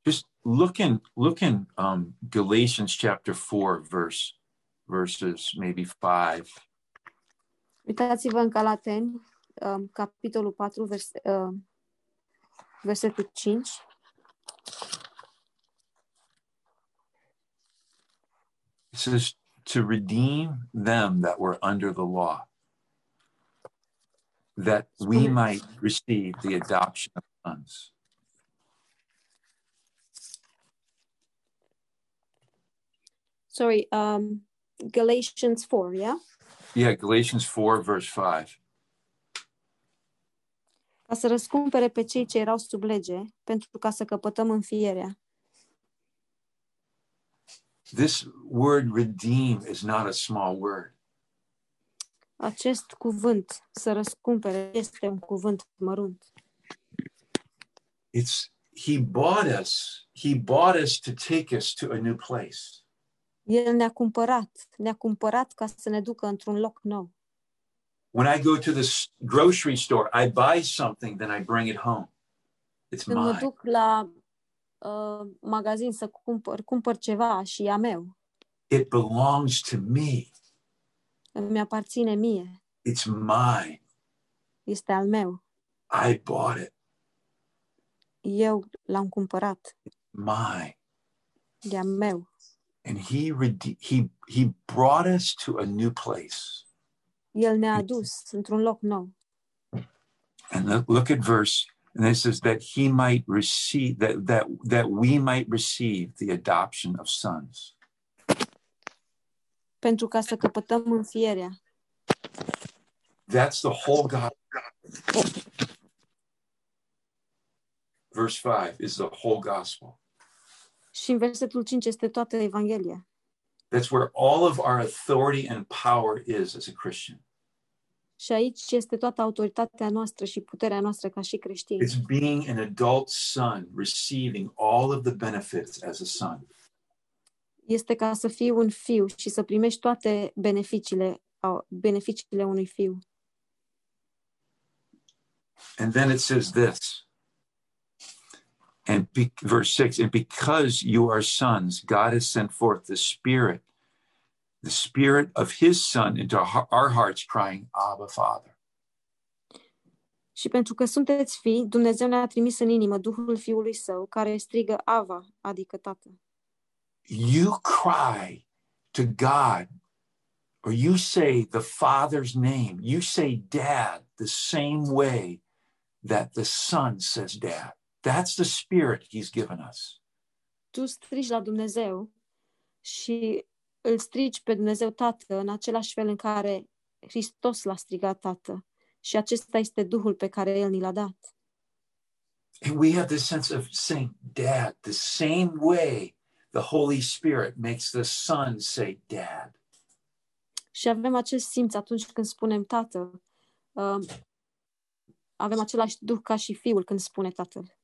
Just look in look in um, Galatians chapter four, verse verses maybe five. Uitați-vă în Galateni, um, capitolul 4, vers, uh, versetul 5. It says to redeem them that were under the law, that we might receive the adoption of sons. Sorry, um, Galatians 4, yeah? Yeah, Galatians 4, verse 5. Ca să răscumpere pe cei ce erau sub lege, pentru ca să căpătăm înfierea. This word redeem is not a small word. Acest cuvânt, să răscumpere, este un cuvânt mărunt. It's he bought us, he bought us to take us to a new place. El ne-a cumpărat, ne-a cumpărat ca să ne ducă într-un loc nou. When I go to the s- grocery store, I buy something, then I bring it home. It's Când mă mine. duc la uh, magazin să cumpăr, cumpăr ceva și e a meu, It belongs to me. îmi aparține mie, It's mine. este al meu. I bought it. Eu l-am cumpărat, Mine. e al meu. And he rede- he he brought us to a new place. El ne-a adus într-un loc nou. And look, look at verse, and it says that he might receive that that that we might receive the adoption of sons. Pentru ca să căpătăm înfierea. That's the whole God. Verse five is the whole gospel. Și în versetul 5 este toată Evanghelia. That's where all of our authority and power is as a Christian. Și aici este toată autoritatea noastră și puterea noastră ca și creștini. It's being an adult son, receiving all of the benefits as a son. Este ca să fii un fiu și să primești toate beneficiile, au- beneficiile unui fiu. And then it says this. And be, verse 6 and because you are sons, God has sent forth the Spirit, the Spirit of His Son into our hearts, crying, Abba, Father. Și pentru că sunteți fii, Dumnezeu ne-a trimis în inimă Duhul Fiului Său, care strigă Ava, adică Tată. You cry to God, or you say the Father's name, you say Dad the same way that the Son says Dad. That's the Spirit He's given us. Tu strigi la Dumnezeu și îl strigi pe Dumnezeu Tată în același fel în care Hristos l-a strigat Tată. Și acesta este Duhul pe care El ni l-a dat. And we have this sense of saying, Dad, the same way the Holy Spirit makes the Son say, Dad. Și avem acest simț atunci când spunem Tată. Um, avem același Duh ca și Fiul când spune Tatăl.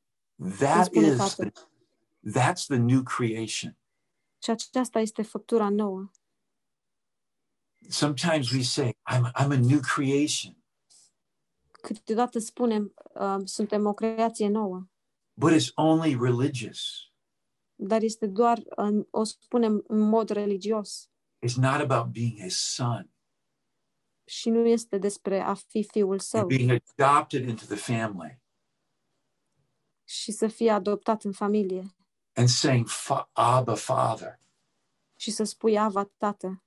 That spune is, Tatăl. the, that's the new creation. Și aceasta este făptura nouă. Sometimes we say, I'm, I'm a new creation, Câteodată spunem, um, suntem o creație nouă, but it's only religious. dar este doar, în- o spunem în mod religios It's not about being his son și nu este despre a fi fiul and său being adopted into the family și să fie adoptat în familie and saying, "Fa- Abba, Father. și să spui Ava, tată.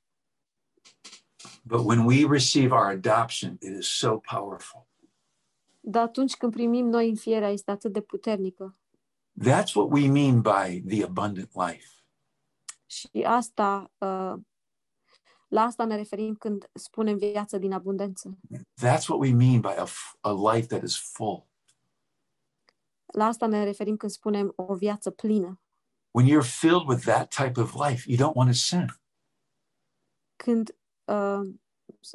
But when we receive our adoption, it is so powerful. Dar atunci când primim noi înfierea este atât de puternică. That's what we mean by the abundant life. Și asta, uh, la asta ne referim când spunem viață din abundență. That's what we mean by a, f- a life that is full. La asta ne referim când spunem o viață plină. When you're filled with that type of life, you don't want to sin. Când uh,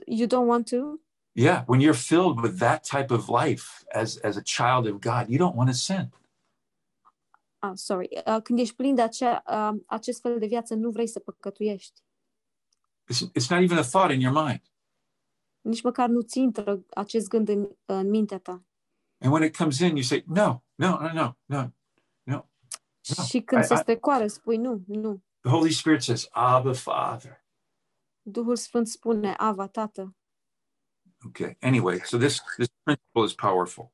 you don't want to, Yeah, when you're filled with that type of life as, as a child of God, you don't want to sin. ah, sorry, uh, când ești plin de acea, uh, acest fel de viață, nu vrei să păcătuiești. It's, it's not even a thought in your mind. Nici măcar nu ți intră acest gând în, în mintea ta. And when it comes in, you say, no, no, no, no, no, no. Da. Și când I- se I- strecoară, spui nu, nu. The Holy Spirit says, Abba, Father. Duhul Sfânt spune, Ava, tată. Okay. Anyway, so this, this principle is powerful.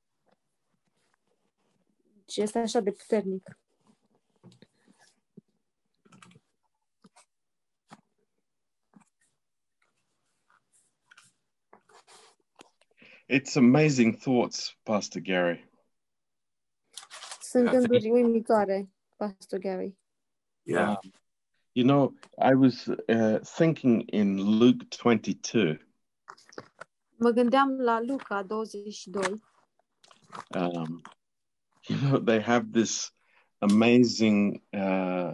Și este așa de puternic. It's amazing thoughts, Pastor Gary. Sunt Da, gânduri uimitoare, Pastor Gary. Yeah. Um, you know, I was uh, thinking in Luke 22, Mă gândeam la Luca 22. um, you know, they have this amazing uh,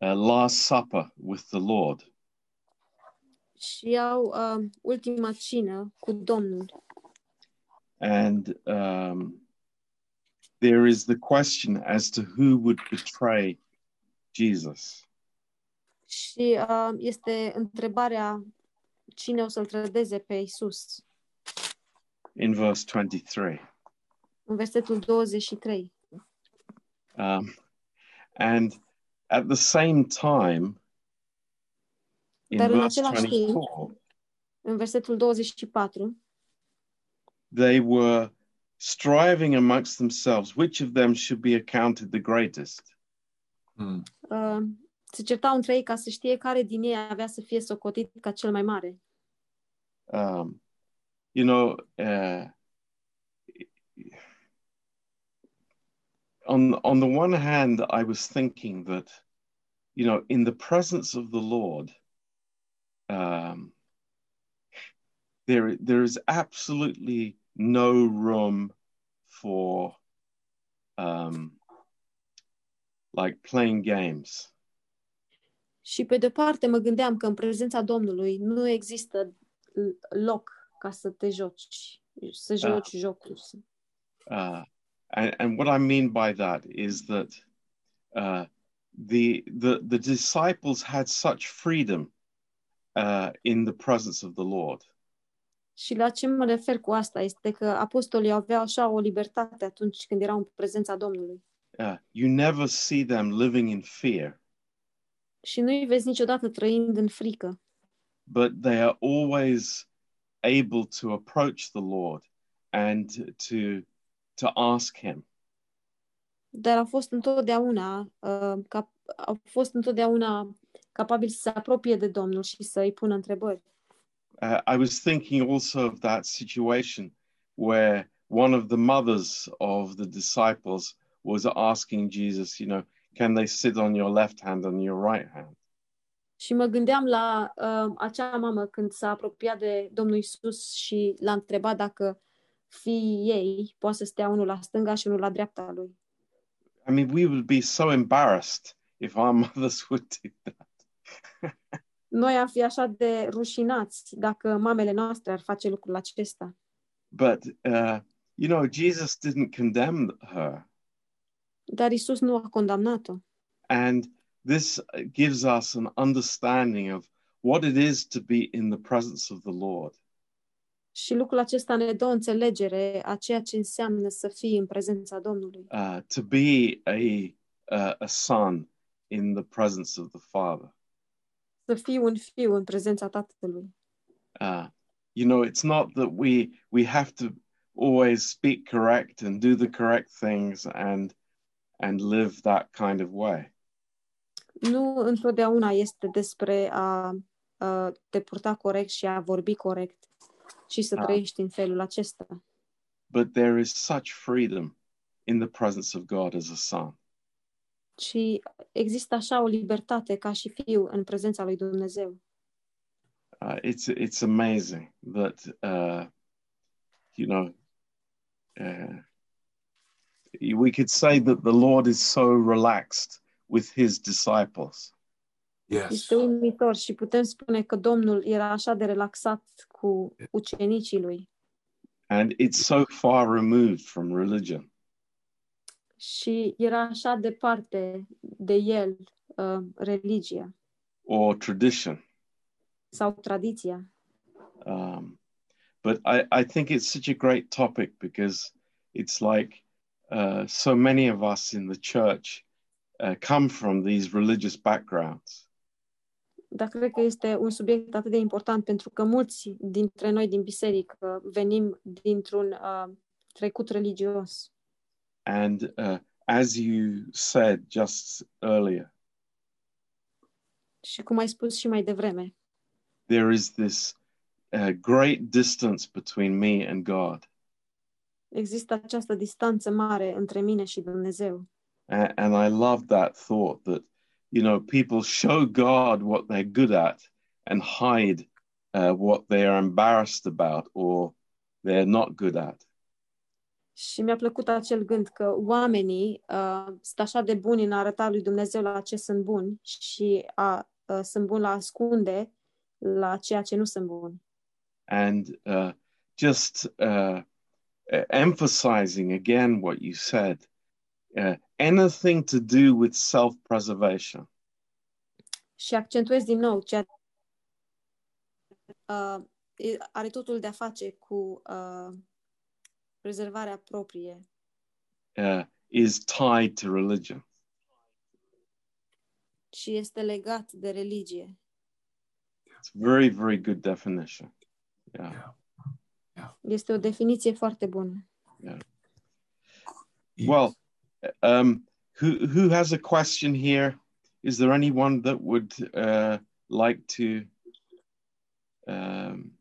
uh, Last Supper with the Lord. și au uh, ultima cină cu Domnul. And um, there is the question as to who would betray Jesus. Și uh, este întrebarea cine o să-l trădeze pe Isus. in verse 23. În versetul 23. Um, and at the same time, in Dar în verse același timp- 24, În versetul 24, they were striving amongst themselves which of them should be accounted the greatest. Hmm. uh, se certau între ei ca să știe care din ei avea să fie socotit ca cel mai mare. Um, you know, uh, on on the one hand, I was thinking that, you know, in the presence of the Lord, um, there there is absolutely no room for, um, like playing games. Și pe de parte mă gândeam că în prezența Domnului nu există loc ca să te joci, să joci jocuri. Uh, and, and what I mean by that is that uh, the, the the disciples had such freedom uh, in the presence of the Lord. Și la ce mă refer cu asta este că apostolii aveau așa o libertate atunci când erau în prezența Domnului. Uh, you never see them living in fear, Și nu îi vezi niciodată trăind în frică, but they are always able to approach the Lord and to to ask Him. dar au fost întotdeauna, uh, cap, au fost întotdeauna capabili să se apropie de Domnul și să îi pună întrebări. Uh, I was thinking also of that situation where one of the mothers of the disciples was asking Jesus, you know, can they sit on your left hand and your right hand? Și mă gândeam la uh, acea mamă când s-a apropiat de Domnul Isus și l-a întrebat dacă fiii ei poate să stea unul la stânga și unul la dreapta lui. I mean, we would be so embarrassed if our mothers would do that. Noi am fi așa de rușinați dacă mamele noastre ar face lucrul acesta. But, uh, you know, Jesus didn't condemn her. Dar Isus nu a condamnat-o. And this gives us an understanding of what it is to be in the presence of the Lord. Și lucrul acesta ne dă o înțelegere a ceea ce înseamnă să fii în prezența Domnului. uh, to be a uh, a son in the presence of the Father. Să fii un fiu în prezența Tatălui. Uh, you know, it's not that we we have to always speak correct and do the correct things and and live that kind of way. Nu întotdeauna este despre a, a te purta corect și a vorbi corect și să Da. trăiești în felul acesta. But there is such freedom in the presence of God as a son. Și există așa o libertate ca și fiu în prezența lui Dumnezeu. Uh, it's it's amazing that uh, you know uh, we could say that the Lord is so relaxed with his disciples. Yes. Este uimitor și putem spune că Domnul era așa de relaxat cu ucenicii lui And it's so far removed from religion. Și era așa departe de el uh, religia or tradition. sau tradiția. Um, but I, I think it's such a great topic because it's like uh, so many of us in the church uh, come from these religious backgrounds. Dar cred că este un subiect atât de important pentru că mulți dintre noi din biserică venim dintr-un uh, trecut religios. And uh, as you said just earlier, Și cum ai spus și mai devreme, there is this uh, great distance between me and God. există această distanță mare între mine și Dumnezeu. A- and I love that thought that, you know, people show God what they're good at and hide uh, what they are embarrassed about or they're not good at. Și mi-a plăcut acel gând că oamenii uh, sunt așa de buni în a arăta lui Dumnezeu la ce sunt buni și a, uh, sunt buni la a ascunde la ceea ce nu sunt buni. And uh, just uh, uh, emphasizing again what you said uh, anything to do with self preservation. Și accentuez din nou ceea uh, e- are totul de a face cu uh, prezervarea proprie Uh, is tied to religion. și este legat de religie. It's a very, very good definition. Yeah. Este o definiție foarte bună. Well, um, who who has a question here? Is there anyone that would uh, like to um,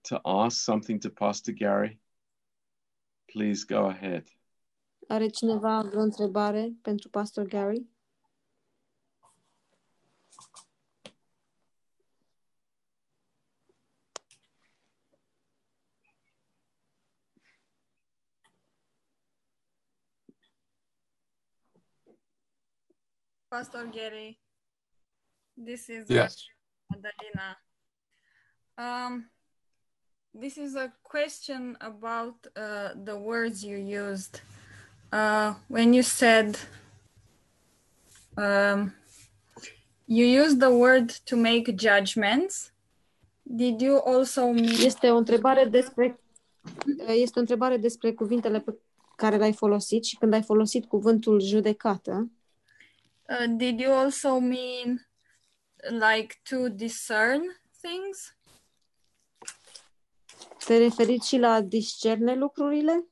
to ask something to Pastor Gary? Please go ahead. Are cineva vreo întrebare pentru Pastor Gary? Pastor Gary, this is Yes. Madalina. Um, this is a question about uh, the words you used. Uh, when you said um, you used the word to make judgments, did you also mean Este o întrebare despre este o întrebare despre cuvintele pe care le-ai folosit și când ai folosit cuvântul judecată, uh, did you also mean like to discern things? Te referi și la discerne lucrurile?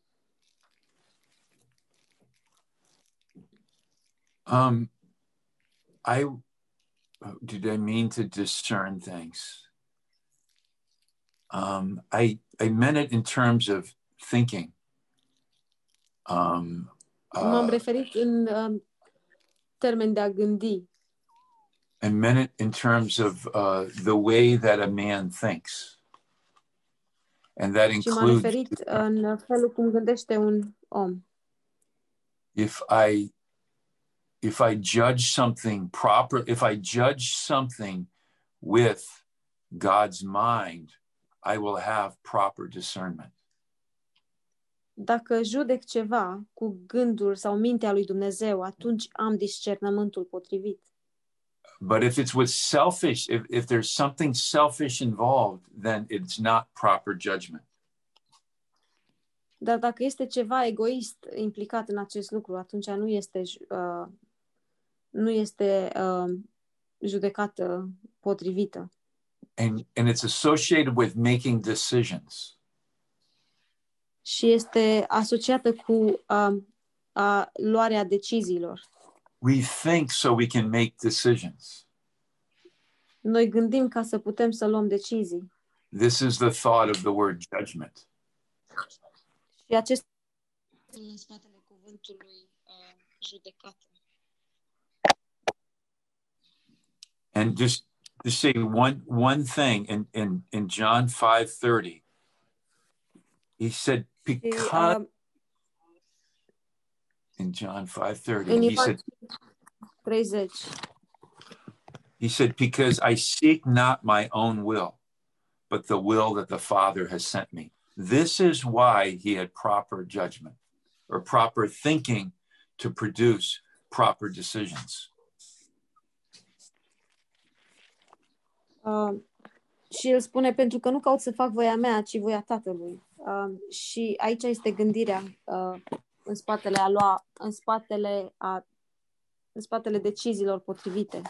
Um, I did I mean to discern things? Um, I I meant it in terms of thinking. Um, M-am uh, referit în um, termen de a gândi I meant it in terms of uh, the way that a man thinks, and that și m-am includes referit în felul cum gândește un om. if I if I judge something proper, if I judge something with God's mind, I will have proper discernment. Dacă judec ceva cu gândul sau mintea lui Dumnezeu, atunci am discernământul potrivit. But if it's with selfish, if, if there's something selfish involved, then it's not proper judgment. Dar dacă este ceva egoist implicat în acest lucru, atunci nu este, uh, nu este uh, judecată potrivită. And, and it's associated with making decisions. Și este asociată cu uh, a luarea deciziilor. We think so we can make decisions. Noi gândim ca să putem să luăm decizii. This is the thought of the word judgment. Și acest în spatele cuvântului uh, judecată. And just to say one one thing in in in John 5:30 he said because uh, in John 5:30 în he said 30. he said because I seek not my own will but the will that the Father has sent me. This is why he had proper judgment or proper thinking to produce proper decisions. Uh, și el spune, pentru că nu caut să fac voia mea, ci voia tatălui. Uh, și aici este gândirea uh, în spatele a lua, în spatele a în spatele deciziilor potrivite.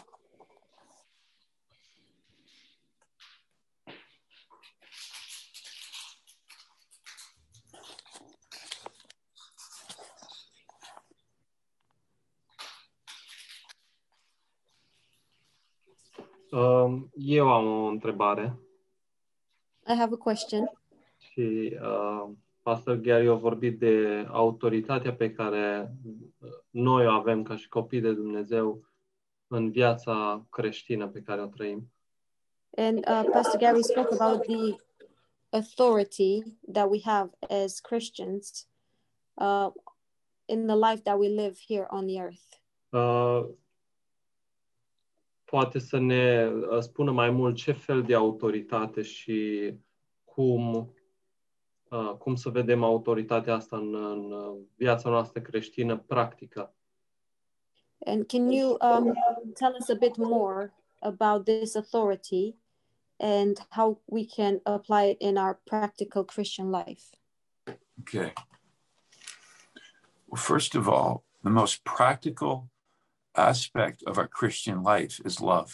Um, Eu am o întrebare I have a question. și uh, Pastor Gary a vorbit de autoritatea pe care uh, noi o avem ca și copii de Dumnezeu în viața creștină pe care o trăim. And uh, Pastor Gary spoke about the authority that we have as Christians uh, in the life that we live here on the earth. Uh, poate să ne uh, spună mai mult ce fel de autoritate și cum, uh, cum să vedem autoritatea asta în, în uh, viața noastră creștină practică. And can you um, tell us a bit more about this authority and how we can apply it in our practical Christian life? Okay. Well, first of all, the most practical aspect of our Christian life is love.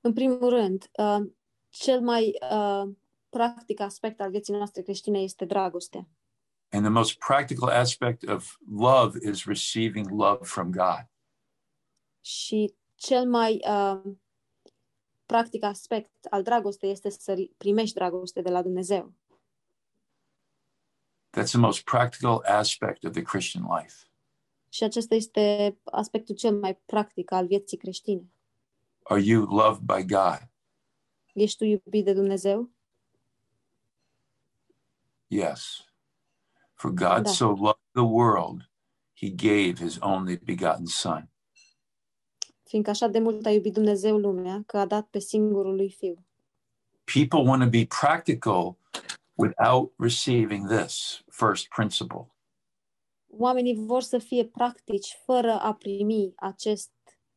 În primul rând, uh, cel mai uh, practic aspect al vieții noastre creștine este dragostea. And the most practical aspect of love is receiving love from God. Și cel mai uh, practic aspect al dragostei este să ri- primești dragoste de la Dumnezeu. That's the most practical aspect of the Christian life. Și acesta este aspectul cel mai practic al vieții creștine. Are you loved by God? Ești tu iubit de Dumnezeu? Yes. For God Da. so loved the world, he gave his only begotten Son. Fiindcă așa de mult a iubit Dumnezeu lumea, că a dat pe singurul lui Fiu. People want to be practical without receiving this first principle. Oamenii vor să fie practici fără a primi acest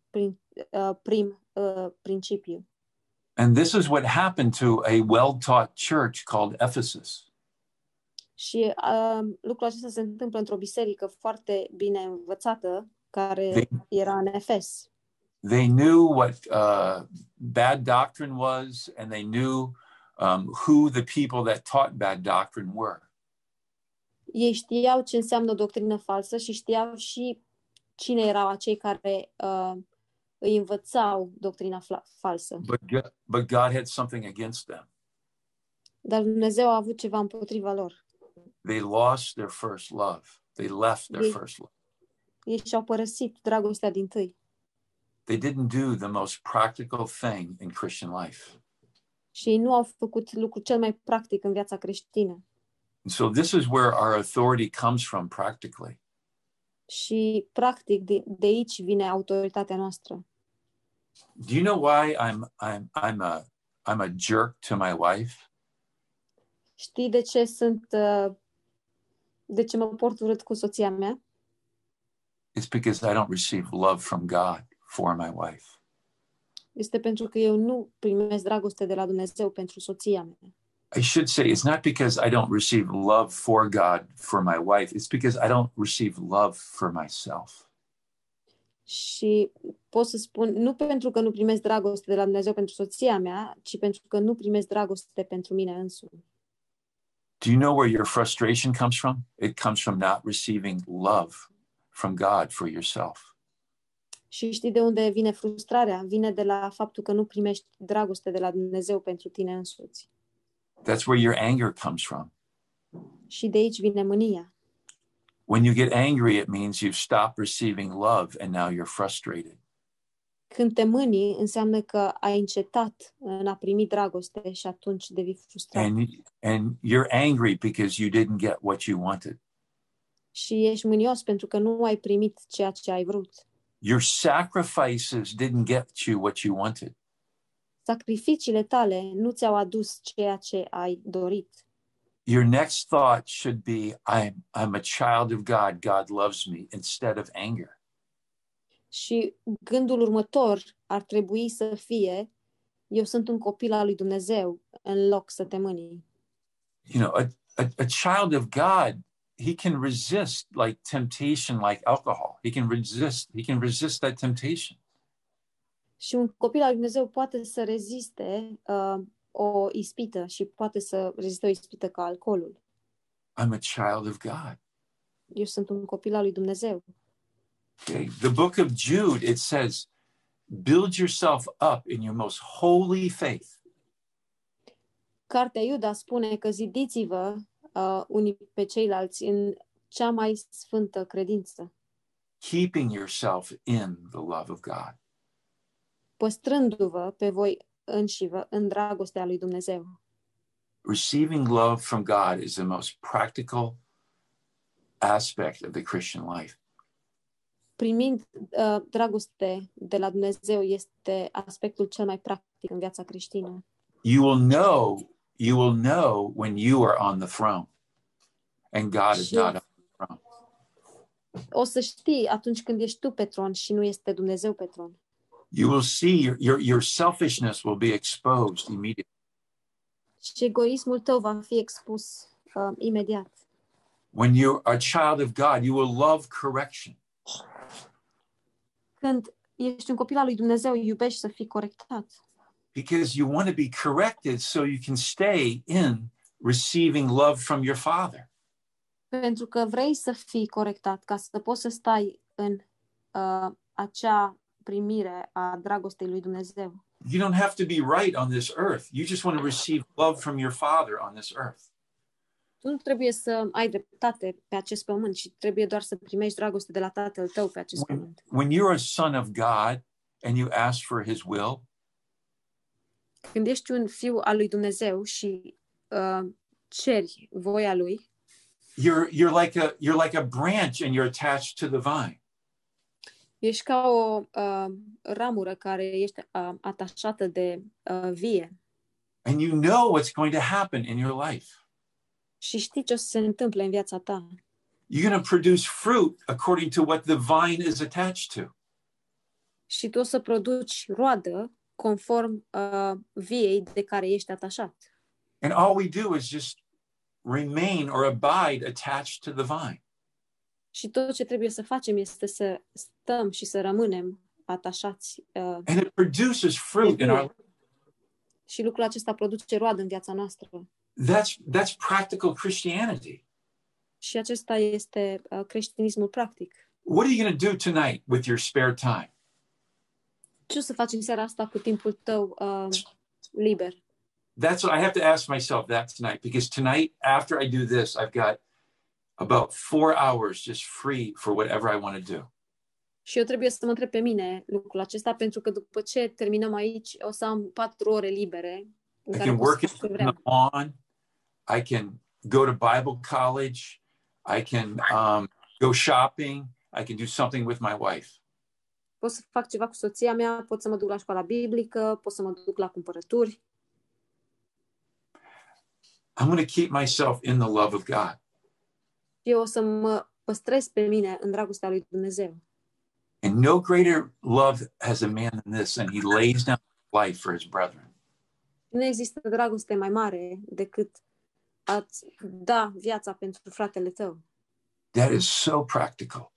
prim, uh, prim uh, principiu. And this is what happened to a well taught church called Ephesus. Și uh, lucrul acesta se întâmplă într-o biserică foarte bine învățată, care They- era în Efes. They knew what uh, bad doctrine was, and they knew um, who the people that taught bad doctrine were. Ei știau ce înseamnă o doctrină falsă și știau și cine erau acei care uh, îi învățau doctrina fla- falsă. But, God, but God had something against them. Dar Dumnezeu a avut ceva împotriva lor. They lost their first love, they left their They- first love. Ei și-au părăsit dragostea din tâi They didn't do the most practical thing in Christian life. și ei nu au făcut lucrul cel mai practic în viața creștină. And so this is where our authority comes from practically. Și, practic, de, de aici vine autoritatea noastră. Do you know why I'm I'm I'm a I'm a jerk to my wife? Știi de ce sunt, uh, de ce mă port urât cu soția mea? It's because I don't receive love from God for my wife. Este pentru că eu nu primesc dragoste de la Dumnezeu pentru soția mea. I should say it's not because I don't receive love for God for my wife, it's because I don't receive love for myself. Și pot să spun, nu pentru că nu primesc dragoste de la Dumnezeu pentru soția mea, ci pentru că nu primesc dragoste pentru mine însumi. Do you know where your frustration comes from? It comes from not receiving love from God for yourself. Și știi de unde vine frustrarea? Vine de la faptul că nu primești dragoste de la Dumnezeu pentru tine însuți. That's where your anger comes from. Și de aici vine mânia. When you get angry, it means you've stopped receiving love and now you're frustrated. Când te mâni, înseamnă că ai încetat în a primi dragoste și atunci devii frustrat. And, and you're angry because you didn't get what you wanted. Și ești mânios pentru că nu ai primit ceea ce ai vrut. Your sacrifices didn't get you what you wanted. Sacrificiile tale nu ți-au adus ceea ce ai dorit. Your next thought should be I'm, I'm a child of God, God loves me, instead of anger. Și gândul următor ar trebui să fie eu sunt un copil al lui Dumnezeu în loc să te mâni. You know, a, a, a child of God, he can resist like temptation, like alcohol. He can resist, he can resist that temptation. Și un copil al lui Dumnezeu poate să reziste uh, o ispită și poate să reziste o ispită ca alcoolul. I'm a child of God. Eu sunt un copil al lui Dumnezeu. Okay. The book of Jude, it says, build yourself up in your most holy faith. Cartea Iuda spune că zidiți-vă uh, unii pe ceilalți în cea mai sfântă credință, keeping yourself in the love of God. păstrându-vă pe voi înșivă în dragostea lui Dumnezeu. Receiving love from God is the most practical aspect of the Christian life. Primind uh, dragoste de la Dumnezeu este aspectul cel mai practic în viața creștină. You will know, you will know when you are on the throne and God is Sure. not on the throne. O să știi atunci când ești tu pe tron și nu este Dumnezeu pe tron. You will see your, your, your selfishness will be exposed immediately. Și egoismul tău va fi expus uh, imediat. When you're a child of God, you will love correction. Când ești un copil al lui Dumnezeu, iubești să fii corectat. because you want to be corrected so you can stay in receiving love from your father. Pentru că vrei să fii corectat ca să poți să stai în uh, acea primire a dragostei lui Dumnezeu. You don't have to be right on this earth. You just want to receive love from your father on this earth. Tu nu trebuie să ai dreptate pe acest pământ, ci trebuie doar să primești dragoste de la Tatăl tău pe acest When, pământ. when you're a son of God and you ask for his will, Când ești un fiu al lui Dumnezeu și uh, ceri voia lui, you're you're like a you're like a branch and you're attached to the vine. ești ca o uh, ramură care este uh, atașată de uh, vie And you know what's going to happen in your life. Și știi ce o să se întâmple în viața ta. You're going to produce fruit according to what the vine is attached to. și tu o să produci roadă conform uh, viei de care ești atașat. And all we do is just remain or abide attached to the vine. Și tot ce trebuie să facem este să stăm și să rămânem atașați. Uh, And it produces fruit in our și lucrul acesta produce roadă în viața noastră. That's that's practical Christianity. Și acesta este uh, creștinismul practic. What are you going to do tonight with your spare time? Ce o să faci în seara asta cu timpul tău uh, liber? That's what I have to ask myself that tonight because tonight after I do this, I've got about 4 hours just free for whatever I want to do. Și eu trebuie să mă întreb pe mine lucrul acesta, pentru că după ce terminăm aici, o să am patru ore libere în I care can pot să work fac in ce the vreau. lawn. I can go to Bible college. I can um, go shopping. I can do something with my wife. pot să fac ceva cu soția mea, pot să mă duc la școala biblică, pot să mă duc la cumpărături. I'm going to keep myself in the love of God. Și eu o să mă păstrez pe mine în dragostea lui Dumnezeu. And no greater love has a man than this, and he lays down his life for his brethren. Nu există dragoste mai mare decât a-ți da viața pentru fratele tău. That is so practical.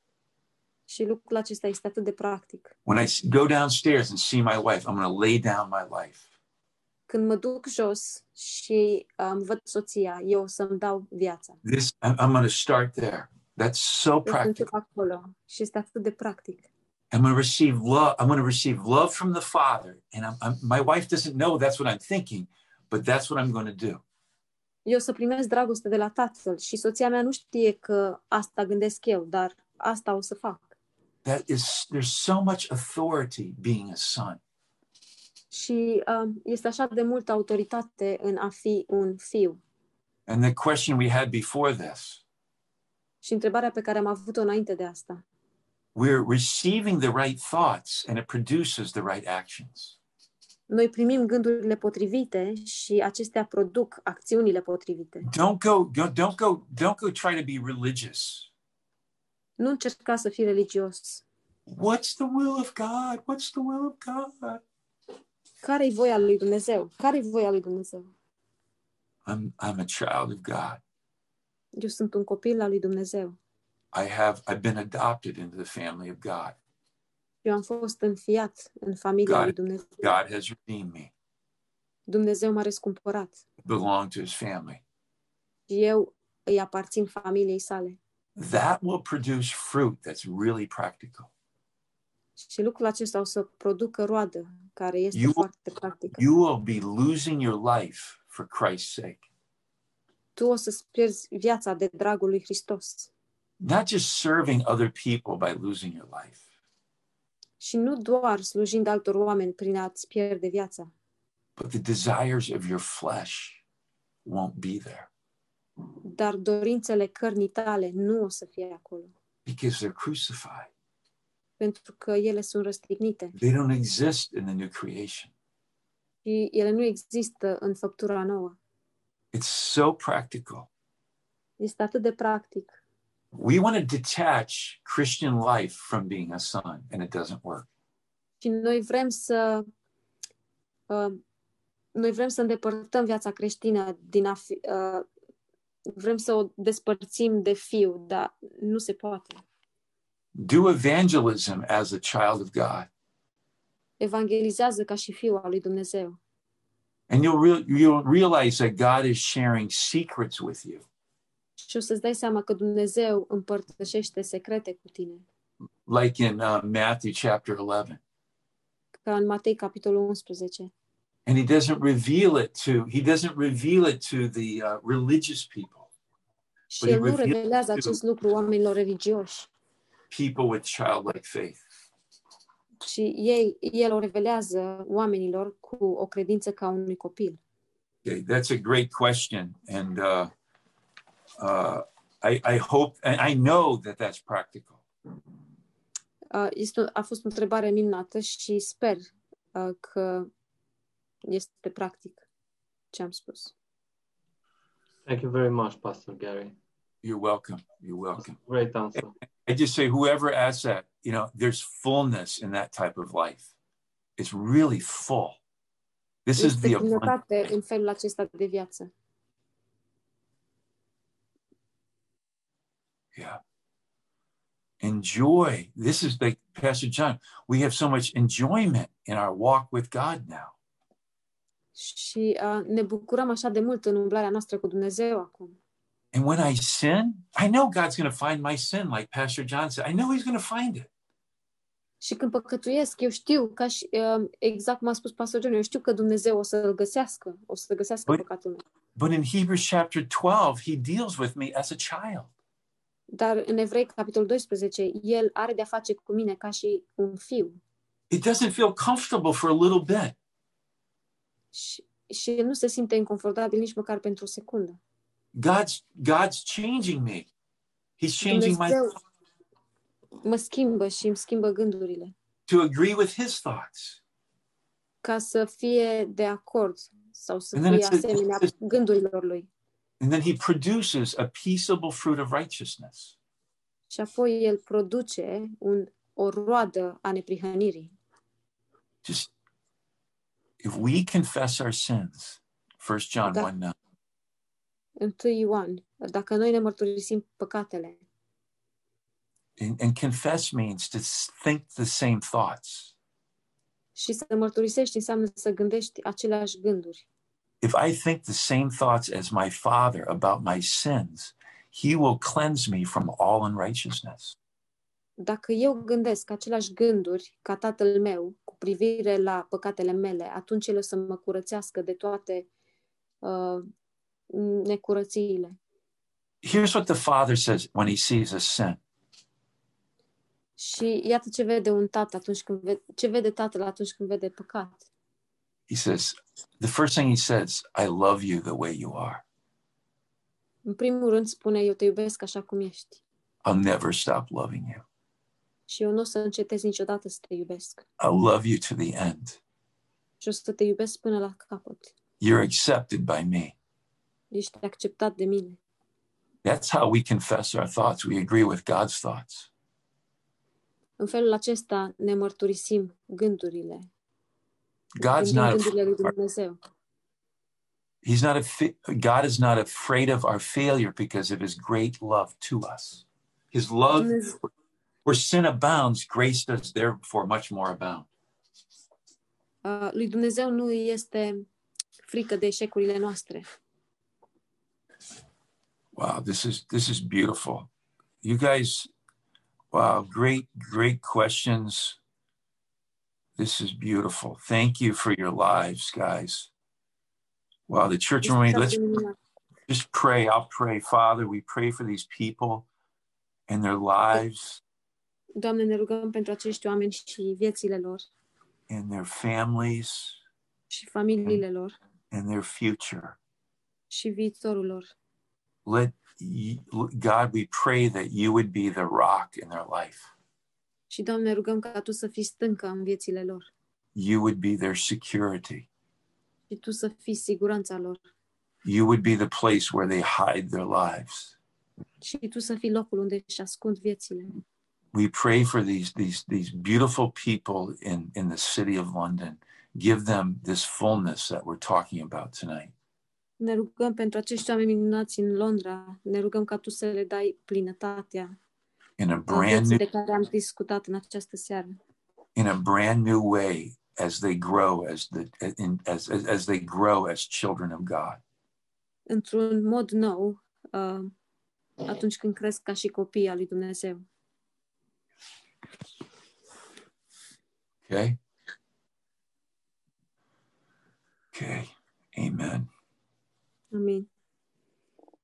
Și lucrul acesta este atât de practic. When I go downstairs and see my wife, I'm going to lay down my life. Când mă duc jos și um, văd soția, eu o să-mi dau viața. This I'm, I'm going to start there. That's so practical. acolo și este atât de practic. I'm going to receive love. I'm going to receive love from the Father, and I'm, I'm, my wife doesn't know that's what I'm thinking, but that's what I'm going to do. Eu o să primesc dragoste de la tatăl și soția mea nu știe că asta gândesc eu, dar asta o să fac. That is there's so much authority being a son. Și um, este așa de multă autoritate în a fi un fiu. And the question we had before this, Și întrebarea pe care am avut-o înainte de asta. we're receiving the right thoughts, and it produces the right actions. Noi primim gândurile potrivite și acestea produc acțiunile potrivite. Don't go, go don't go, don't go try to be religious. Nu încerca să fii religios. What's the will of God? What's the will of God? Care-i voia lui Dumnezeu? Care-i voia lui Dumnezeu? I'm I'm a child of God. Eu sunt un copil al lui Dumnezeu. I have I've been adopted into the family of God. Eu am fost înfiat în familia God- lui Dumnezeu. God has redeemed me. Dumnezeu m-a răscumpărat I belong to his family. și eu îi aparțin familiei sale. That will produce fruit that's really practical. Și lucrul acesta o să producă roadă care este You- foarte practică. You will be losing your life for Christ's sake. Tu o să-ți pierzi viața de dragul lui Hristos. Not just serving other people by losing your life, Și nu doar slujind altor oameni prin a-ți pierde viața, but the desires of your flesh won't be there dar dorințele cărnii tale nu o să fie acolo, because they're crucified. pentru că ele sunt răstignite They don't exist in the new creation. și ele nu există în făptura nouă. It's so practical. Este atât de practic. We want to detach Christian life from being a son, and it doesn't work. Și noi vrem să uh, noi vrem să îndepărtăm viața creștină din a fi, uh, vrem să o despărțim de fiu, dar nu se poate. Do evangelism as a child of God, Evangelizează ca și fiul al lui Dumnezeu and you'll, real, you'll realize that God is sharing secrets with you. Și o să-ți dai seama că Dumnezeu împărtășește secrete cu tine. like in uh, Matthew chapter 11. Ca în Matei, capitolul 11. And he doesn't reveal it to he doesn't reveal it to the uh, religious people, Și Păi el nu reveal revelează to- acest lucru oamenilor religioși, people with childlike faith. ci ei, el o revelează oamenilor cu o credință ca unui copil. Okay, that's a great question, and uh, uh, I, I hope and I know that that's practical. Uh, Este, a fost o întrebare minunată și sper uh, că este practic ce am spus. Thank you very much, Pastor Gary. You're welcome. You're welcome. Great answer. I just say whoever asks that, you know, there's fullness in that type of life. It's really full. This is Este the abundance. plinătate în felul acesta de viață. Yeah. Enjoy. This is like Pastor John. We have so much enjoyment in our walk with God now. Și uh, ne bucurăm așa de mult în umblarea noastră cu Dumnezeu acum. And when I sin, I know God's going to find my sin, like Pastor John said. I know He's going to find it. Și când păcătuiesc, eu știu, ca și, uh, exact cum a spus pastor John, eu știu că Dumnezeu o să-l găsească, o să găsească Băi- păcatul meu. But in Hebrews chapter 12, He deals with me as a child. Dar în Evrei, capitolul 12, el are de-a face cu mine ca și un fiu. It doesn't feel comfortable for a little bit. Și, și el nu se simte inconfortabil nici măcar pentru o secundă. God's God's changing me. He's changing my Dumnezeu mă schimbă și îmi schimbă gândurile to agree with His thoughts. ca să fie de acord sau să And then fie it's a- asemenea it's- gândurilor lui. And then He produces a peaceable fruit of righteousness. Și apoi el produce un, o roadă a neprihănirii. Just if we confess our sins, 1 John Da. 1 9, 1 Ioan, dacă noi ne mărturisim păcatele, and, and confess means to s- think the same thoughts. și să mărturisești înseamnă să gândești aceleași gânduri. If I think the same thoughts as my Father about my sins, He will cleanse me from all unrighteousness. Dacă eu gândesc aceleași gânduri ca tatăl meu cu privire la păcatele mele, atunci el o să mă curățească de toate uh, necurățiile. Here's what the Father says when He sees a sin Și iată ce vede un tată atunci când vede, ce vede tatăl atunci când vede păcat. He says, the first thing He says, I love you the way you are. În primul rând spune, eu te iubesc așa cum ești. I'll never stop loving you. Și eu nu o să încetez niciodată să te iubesc. I'll love you to the end. Și o să te iubesc până la capăt. You're accepted by me. Ești acceptat de mine. That's how we confess our thoughts. We agree with God's thoughts. În felul acesta ne mărturisim gândurile. God's not. He's not a God is not afraid of our failure because of his great love to us. His love where sin abounds, grace does therefore much more abound. uh, lui Dumnezeu nu este frică de eșecurile noastre. Wow, this is this is beautiful. You guys, wow, great, great questions. This is beautiful. Thank you for your lives, guys. Wow, the church atât let's just pray. I'll pray, Father. We pray for these people and their lives Doamne, ne rugăm pentru acești oameni și viețile lor and their families și familiile lor and their future. și viitorul lor. Let God, we pray that you would be the rock in their life. Și, Doamne, rugăm ca Tu să fii stâncă în viețile lor You would be their security. și Tu să fii siguranța lor You would be the place where they hide their lives. și Tu să fii locul unde își ascund viețile. We pray for these these these beautiful people in in the city of London. Give them this fullness that we're talking about tonight. Ne rugăm pentru acești oameni minunați în Londra. Ne rugăm ca Tu să le dai plinătatea in a brand new de care am discutat în această seară. in a brand new way as they grow as the in, as, as as they grow as children of God. Într-un mod nou, uh, atunci când cresc ca și copii al lui Dumnezeu. Okay? Okay. Amen. Amin.